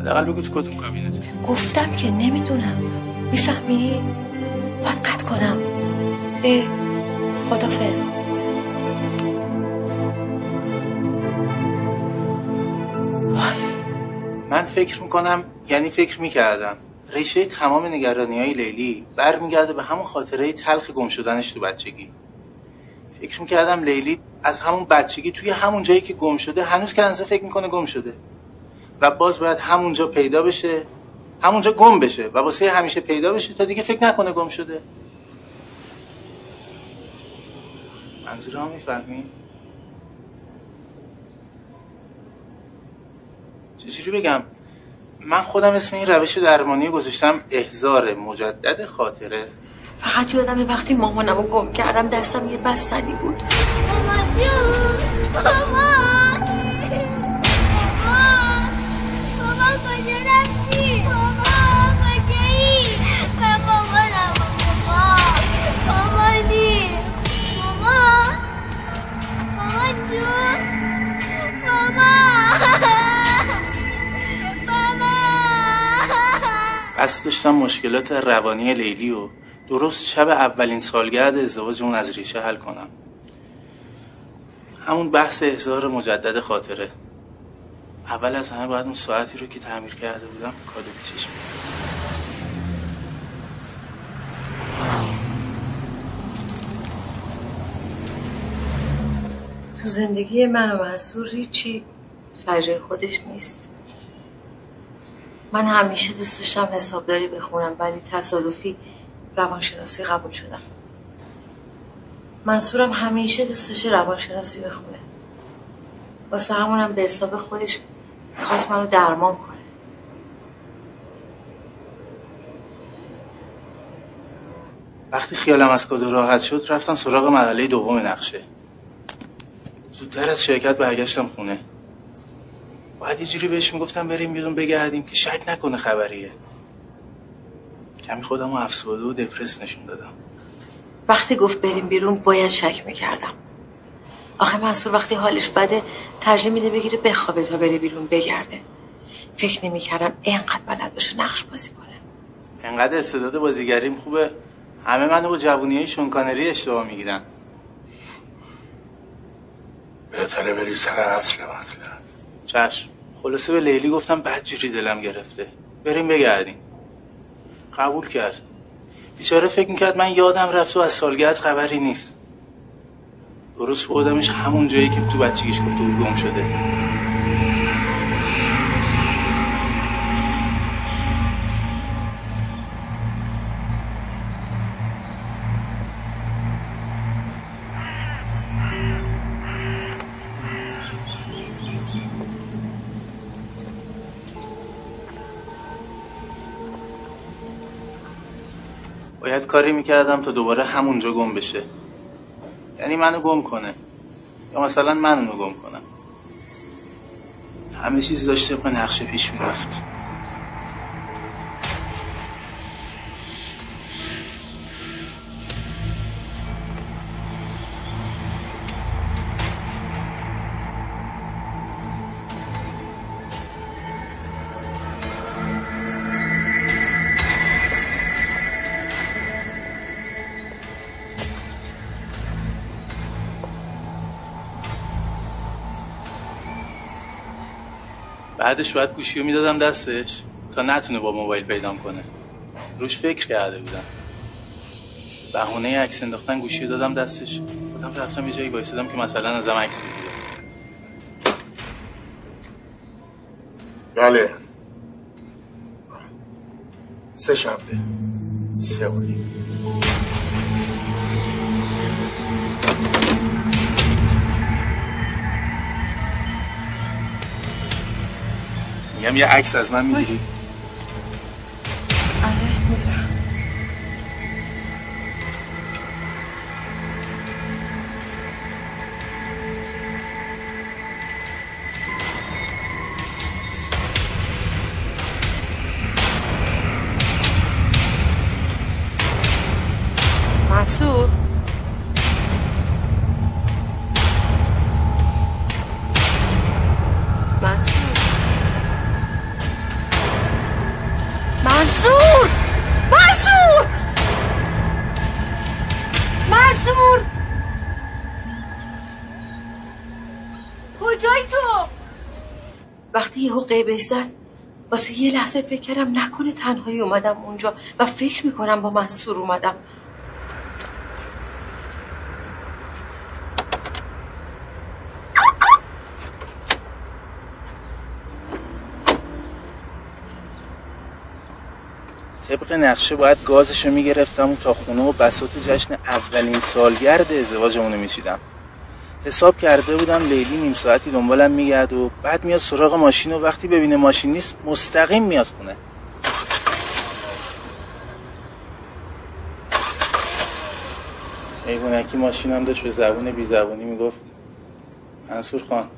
حداقل بگو تو کدوم کابینته. گفتم که نمی‌دونم. می‌فهمی؟ باید قطع کنم. اه خدافز من فکر می‌کنم یعنی فکر می‌کردم. ریشه تمام نگرانی های لیلی برمیگرده به همون خاطره تلخ گم شدنش تو بچگی. فکر می‌کردم لیلی از همون بچگی توی همون جایی که گم شده هنوز کنزه فکر می‌کنه گم شده. و باز باید همونجا پیدا بشه همونجا گم بشه و واسه همیشه پیدا بشه تا دیگه فکر نکنه گم شده. منظورم می‌فهمی؟ چجوری بگم؟ من خودم اسم این روش درمانی گذاشتم احزار مجدد خاطره فقط یادم وقتی مامانم رو گم کردم دستم یه بستنی بود مامان جون مامان مامان مامان کجا رفتی مامان کجایی من مامانم مامان مامانی مامان مامان جون مامان قصد داشتم مشکلات روانی لیلی و درست شب اولین سالگرد ازدواجمون از ریشه حل کنم. همون بحث احضار مجدد خاطره. اول از همه باید اون ساعتی رو که تعمیر کرده بودم کادو پیچش تو زندگی من و منصور هیچی سر خودش نیست. من همیشه دوست داشتم حسابداری بخونم ولی تصادفی روانشناسی قبول شدم. منصورم همیشه دوست داشته روانشناسی بخونه. واسه همونم به حساب خودش خواست منو درمان کنه. وقتی خیالم از کادو راحت شد رفتم سراغ مرحله دوم نقشه. زودتر از شرکت برگشتم خونه. باید یه جوری بهش می‌گفتم بریم بیرون بگردیم که شک نکنه خبریه. کمی خودم رو افسرده و دپرس نشون دادم. وقتی گفت بریم بیرون باید شک می‌کردم. آخه منصور وقتی حالش بده ترجیح میده بگیره بخوابه تا بره بیرون بگرده. فکر نمی‌کردم اینقدر بلد باشه نقش بازی کنه. انقدر استعداد بازیگریم خوبه. همه منو با جوونی های شونکانری اشتباه می‌گیرن. بهتره بری سر اصل مطلب. چشم. خلاصه به لیلی گفتم بدجوری دلم گرفته. بریم بگردیم. قبول کرد. بیچاره فکر می‌کرد من یادم رفت و از سالگرد خبری نیست. درست بودمش همون جایی که تو بچگیش گفته بود گم شده. کاری می‌کردم تا دوباره همونجا گم بشه. یعنی منو گم کنه. یا مثلا من اونو گم کنم همه چیز داشته به نقشه پیش می‌رفت. بعدش باید گوشی رو می‌دادم دستش تا نتونه با موبایل پیدام کنه. روش فکر کرده بودم. بهونه عکس انداختن گوشی رو دادم دستش. بودم رفتم یه جایی وایسادم که مثلا ازم عکس بگیره. بله. سه شنبه. سه و میگم یه عکس از من می‌گیری. حقه بهش زد واسه یه لحظه فکر کردم نکنه تنهایی اومدم اونجا و فکر می‌کنم با منصور اومدم. طبق نقشه باید گازشو می‌گرفتم تا خونه و بساط جشن اولین سالگرد ازدواجمونو میچیدم. حساب کرده بودم لیلی نیم ساعتی دنبالم میگرد و بعد میاد سراغ ماشین و وقتی ببینه ماشین نیست مستقیم میاد خونه. ایگونکی ماشینم داشت به زبون بی زبونی می‌گفت منصور خان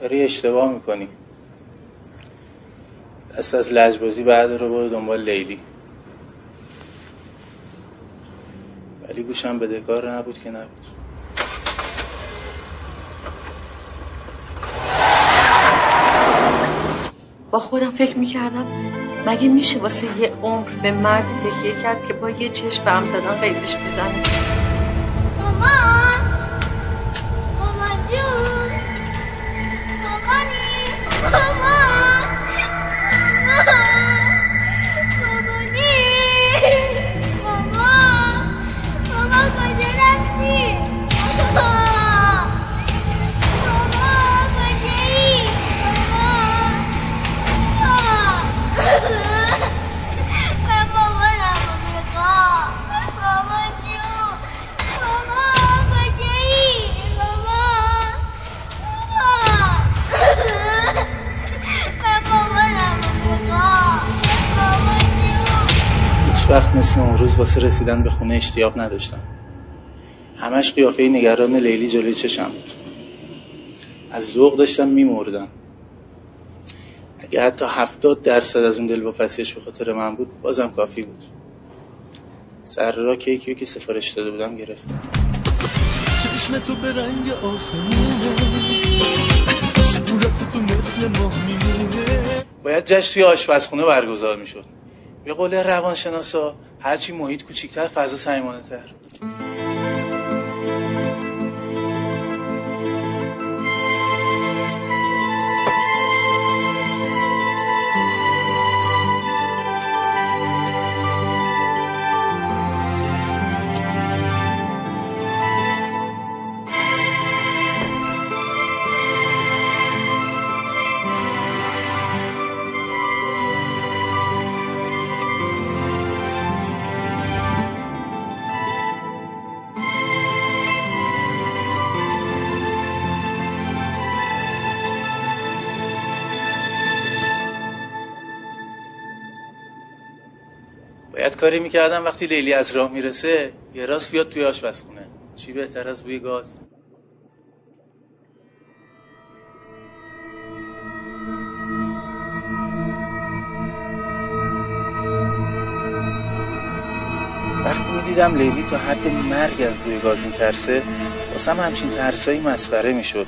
داری اشتباه می‌کنی. دست از لجبازی بعد رو برو دنبال لیلی. ولی گوشم بدهکار نبود که نبود. با خودم فکر می‌کردم مگه میشه واسه یه عمر به مرد تکیه کرد که با یه چشم به هم زدن قیدش می‌زنه؟ مامان مامان جون! مامانی مامان وقت مثل اون روز واسه رسیدن به خونه اشتیاق نداشتم. همش قیافه نگران لیلی جلوی چشم بود. از ذوق داشتم میمردم. اگه حتی هفتاد درصد از اون دلواپسیش به خاطر من بود بازم کافی بود. سر را کیکی که سفارش داده بودم گرفتم. چشم تو به رنگ آسمونه. صورت تو مثل ماه میمونه. باید جشن توی آشپزخونه برگزار می‌شد. به قول روانشناسا هرچی محیط کوچیکتر فضا صمیمانه تر کاری می‌کردم وقتی لیلی از راه می‌رسه یه راست بیاد توی آشپزخونه. چی بهتر از بوی گاز؟ وقتی می‌دیدم لیلی تا حد مرگ از بوی گاز میترسه واسم همچین ترسایی مسخره می‌شد.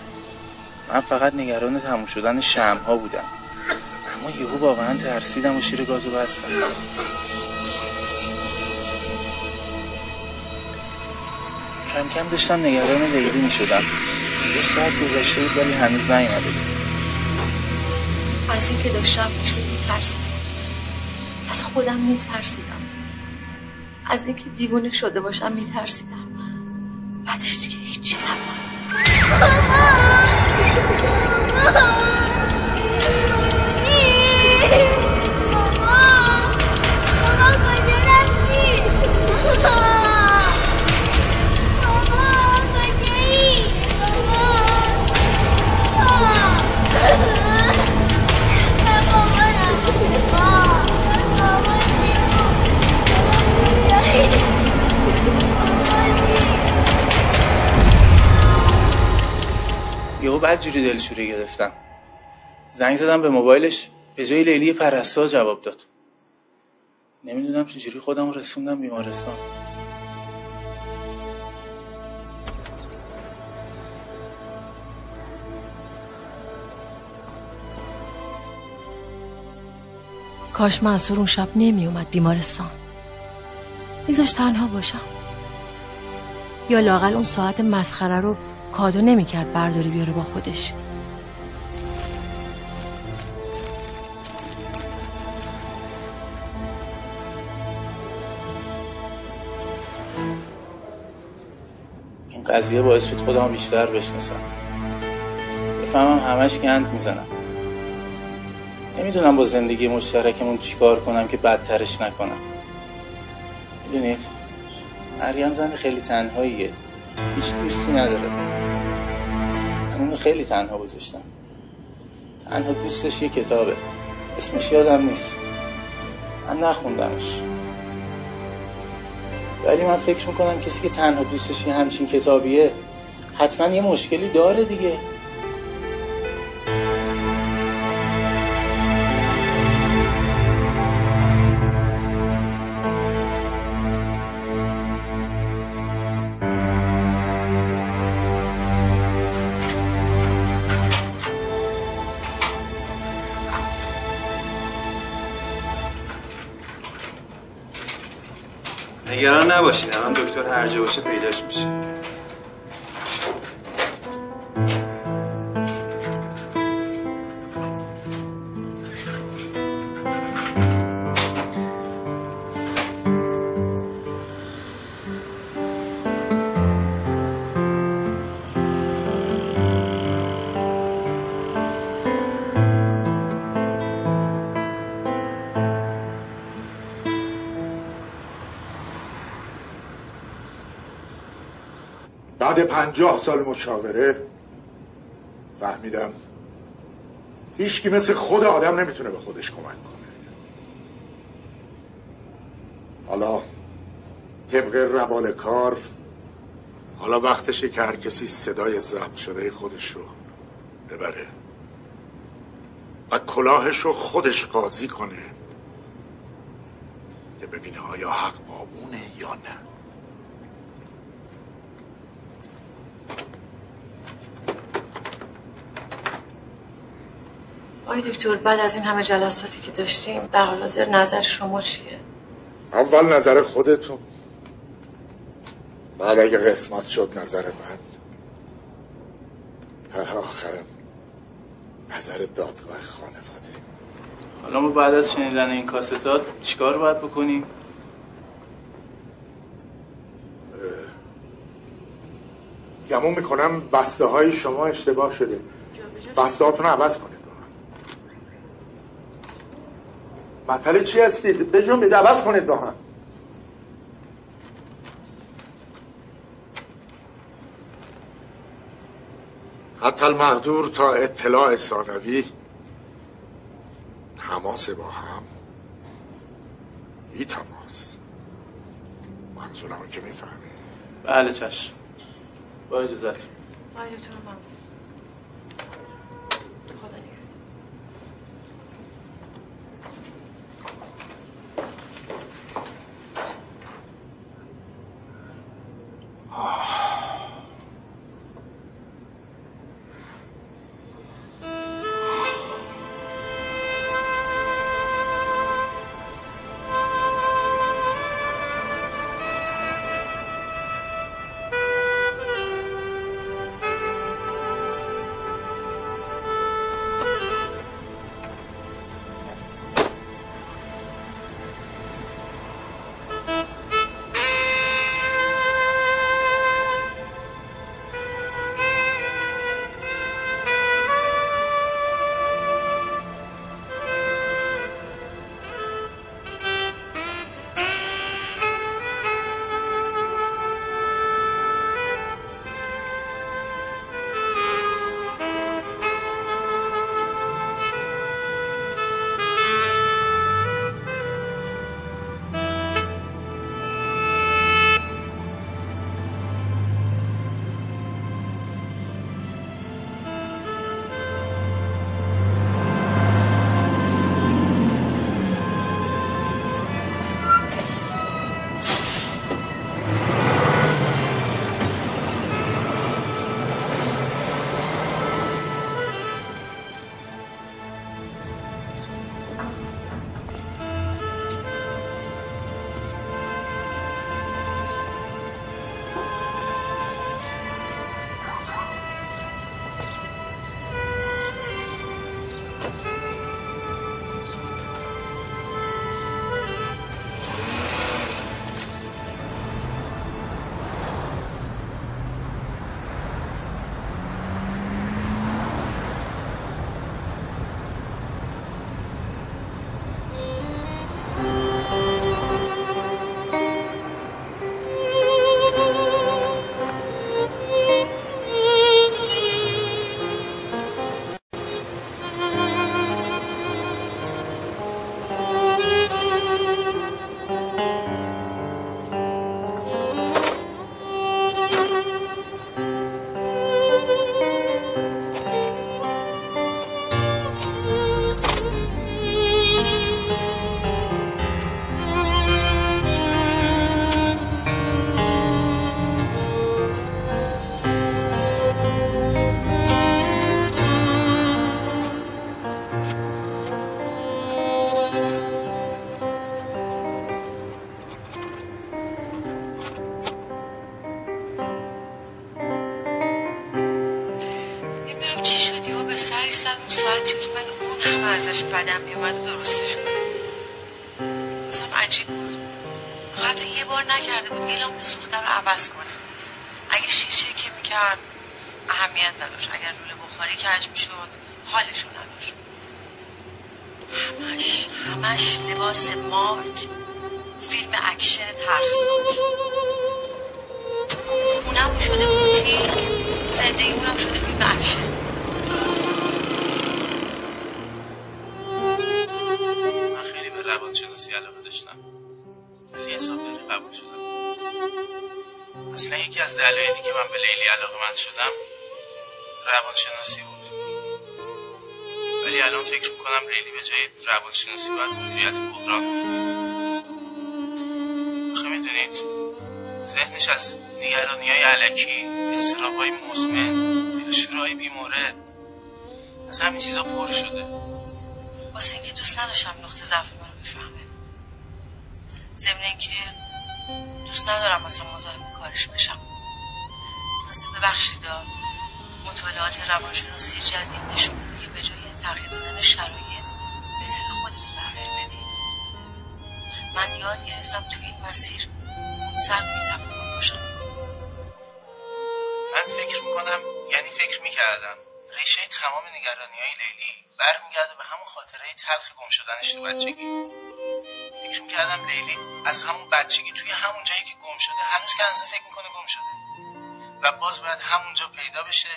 من فقط نگران تموم شدن شمها بودم. اما یهو واقعا ترسیدم و شیر گازو بستم. کم کم داشتم نگران لیلی می شدم دو ساعت گذشته بود ولی هنوز نیومده بود. از اینکه داشتم میشون میترسیدم از خودم میترسیدم. از اینکه دیوونه شده باشم میترسیدم. یهو بعد جوری دلشوری گرفتم. زنگ زدم به موبایلش به جای لیلی پرستا جواب داد. نمی‌دونم چجوری خودم رسوندم بیمارستان. کاش منصور اون شب نمی اومد بیمارستان. میذاش تنها باشم. یا لاقل اون ساعت مسخره رو کادو نمی‌کرد برداری بیاره با خودش. این قضیه باعث شد خودم بیشتر بشناسم. بفهمم همش گند می‌زنم. نمی‌دونم با زندگی مشترکمون چیکار کنم که بدترش نکنم. می‌دونید؟ مریم زن خیلی تنهاییه. هیچ دوستی نداره. اونو خیلی تنها گذاشتم. تنها دوستش یه کتابه. اسمش یادم نیست. من نخوندمش. ولی من فکر می‌کنم کسی که تنها دوستش یه همچین کتابیه حتما یه مشکلی داره دیگه. نگران نباشید الان دکتر هر جا باشه پیداش میشه. پنجاه سال مشاوره فهمیدم. هیچکی مثل خود آدم نمی‌تونه به خودش کمک کنه. حالا طبق روال کار حالا وقتشه که هر کسی صدای ضبط شده خودش رو ببره و کلاهش رو خودش قاضی کنه که ببینه آیا حق با اونه یا نه. آقای دکتر بعد از این همه جلساتی که داشتیم در حال حاضر نظر شما چیه؟ اول نظر خودتون. بعد اگه قسمت شد نظر من در آخرم نظر دادگاه خانواده. حالا ما بعد از شنیدن این کاستات چیکار باید بکنیم؟ گمون می‌کنم بسته های شما اشتباه شده. بسته هاتون عوض کنید با هم مطلع چی هستید؟ بجنبید عوض کنید با هم حتی المقدور تا اطلاع ثانوی. تماس با هم. بی تماس. منظورم که می‌فهمی. بله چشم. با اجازت. دکتر ممنون. حتی یه بار نکرده بود این لامپ سوخته رو عوض کنه. اگه شیشه که می‌کرد اهمیت نداشت. اگر لوله بخاری کج می‌شد حالشو نداشت. همش همش لباس مارک. فیلم اکشن ترسناک. خونم شده بوتیک زندگیمونم شده فیلم اکشن. من خیلی به روانشناسی علاقه داشتم. حسابداری قبول شدم. اصلا یکی از دلایلی که من به لیلی علاقه من شدم روانشناسی بود. ولی الان فکر می‌کنم لیلی به جای روانشناسی باید مدیریت بحران آخه می‌دونید ذهنش از نگرانی های علکی استراب های مزمن دلشوره های بیمورد از همین چیزا پر شده. دوست نداشتم نقطه ضعف ضمن اینکه دوست ندارم مثلا مزاحم کارش بشم. تازه ببخشیدا مطالعات روانشناسی جدید نشون میده که به جای تغییر دادن شرایط بهتر خودتو تغییر بدی. من یاد گرفتم تو این مسیر سر میتفاوت باشم. من فکر می‌کنم یعنی فکر می‌کردم. ریشه تمام نگرانی های لیلی برمیگرده به همون خاطره تلخ گم شدنش تو بچگی. فکر می‌کردم لیلی از همون بچگی توی همون جایی که گم شده هنوز که هنوز فکر می‌کنه گم شده. و باز باید همونجا پیدا بشه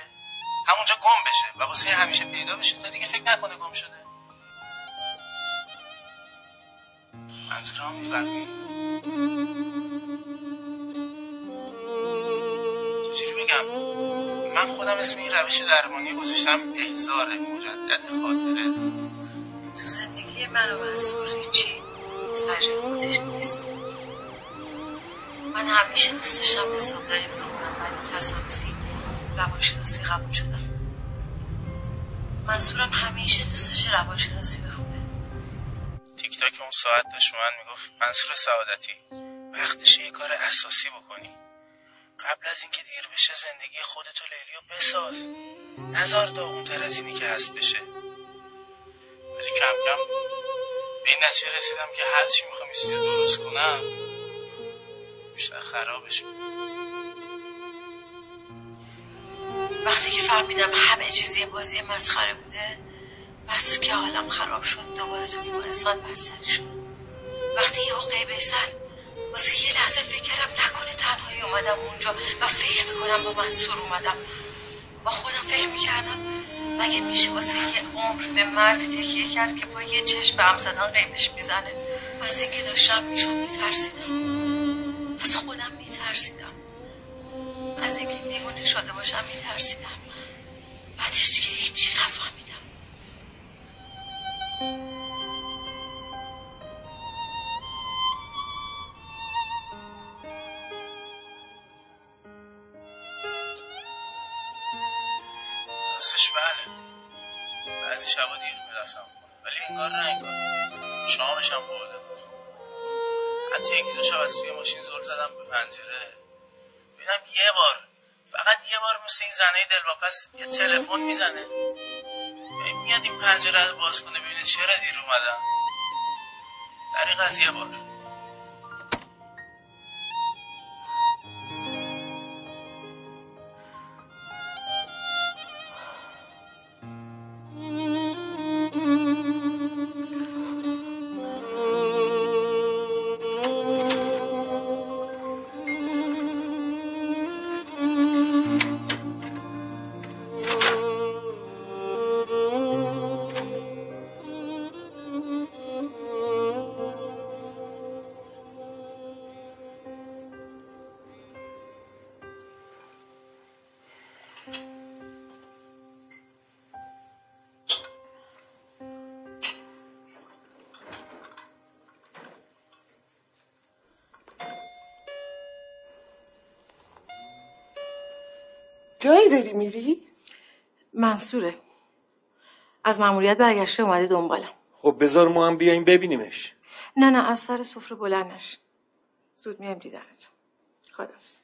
همونجا گم بشه و واسه همیشه پیدا بشه تا دیگه فکر نکنه گم شده. منظورم می‌فهمی چجوری بگم؟ من خودم اسم این روش درمانی گذاشتم احزار مجدد خاطره. تو زندگی من و منصور هیچی. مستجر خودش نیست. من همیشه دوست داشتم حسابداری بخونم ولی تصادفی روانشناسی قبول شدم. منصورم همیشه دوست داشته روانشناسی بخونه. تیک تاک اون ساعت داشت من می‌گفت منصور سعادتی وقتشه یه کار اساسی بکنی. قبل از اینکه دیر بشه زندگی خودتو لیلیو بساز. نزار داغونتر از اینی که هست بشه. ولی کم کم به این نتیجه رسیدم که هر چی می‌خوام رو درست کنم بیشتر خرابش وقتی که فهمیدم همه چیزی بازی مسخره بوده بس که حالم خراب شد دوباره تو بیمارستان بستری شد. وقتی یه حقه بزد واسه یه لحظه فکر کردم نکنه تنهایی اومدم اونجا و فکر می‌کنم با منصور اومدم. با خودم فکر می‌کردم مگه میشه واسه یه عمر به مرد تکیه کرد که با یه چشم به هم زدن قیبش می‌زنه؟ از اینکه داشتم می‌شد میترسیدم. از خودم میترسیدم. از اینکه دیوونه شده باشم میترسیدم. بعدش دیگه هیچی نفهمیدم. پنجره ببینم یه بار فقط یه بار مثل این زنه دلواپس یه تلفن می‌زنه. این میاد این پنجره رو باز کنه ببینه چرا دیر اومدم. دریق از یه بار. منصوره. از ماموریت برگشته اومده دنبالم. خب بذار ما هم بیایم ببینیمش. نه نه از سر سفره بلند نش زود میام دیدنت خدافز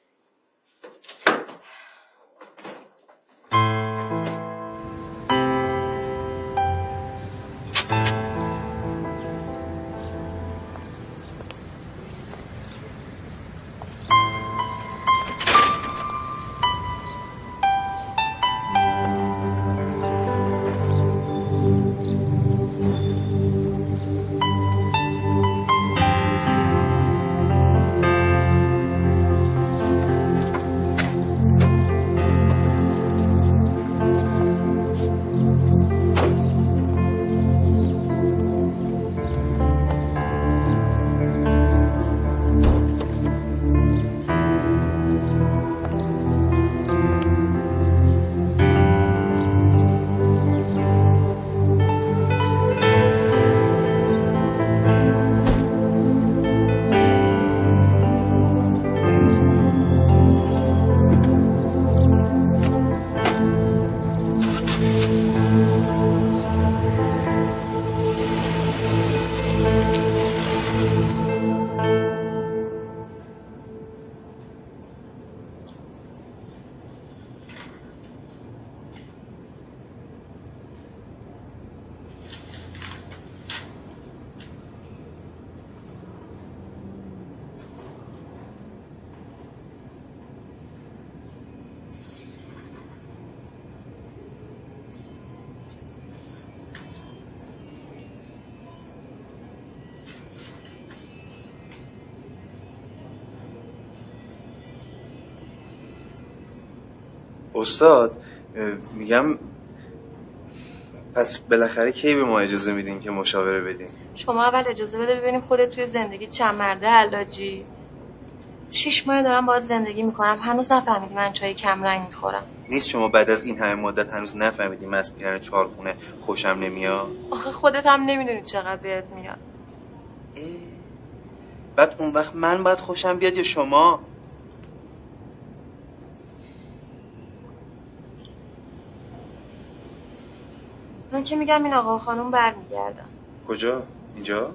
استاد میگم پس بالاخره کی به ما اجازه میدین که مشاوره بدین؟ شما اول اجازه بده ببینیم خودت توی زندگی چند مرده علاجی. شیش ماه دارم باید زندگی می‌کنم. هنوز نفهمیدی من چای کم رنگ می‌خورم. نیست شما بعد از این همه مدت هنوز نفهمیدین من از پیرن چهارخونه خوشم نمیاد؟ آخه خودت هم نمی‌دونی چقدر بهت میاد. بعد اون وقت من باید خوشم بیاد یا شما؟ من که میگم این آقا و خانوم برمیگردن. کجا؟ اینجا؟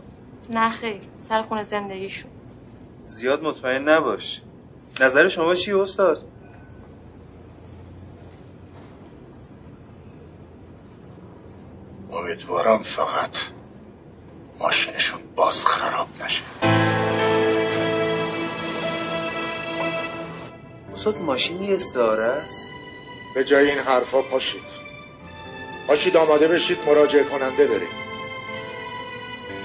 نه خیر سر خونه زندگیشون. زیاد مطمئن نباش. نظر شما چی استاد؟ امیدوارم فقط ماشینشون باز خراب نشه. استاد ماشینی استعاره است؟ به جای این حرفا پاشید. پاشید آماده بشید مراجعه کننده داریم.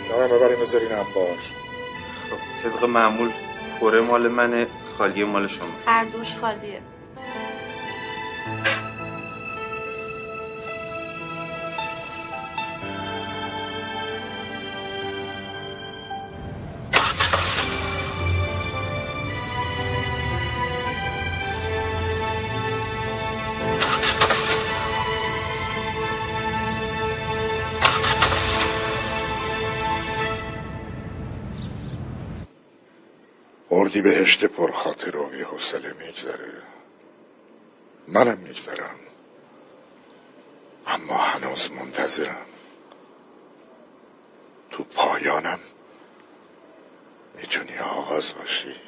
دارم ببریم بذارین انبار. خب طبق معمول پره مال منه خالی مال شما. هر دوش خالیه. اردی بهشت پرخاطر و بی حوصله میگذره. منم میگذرم. اما هنوز منتظرم. تو پایانم می‌تونی آغاز باشی.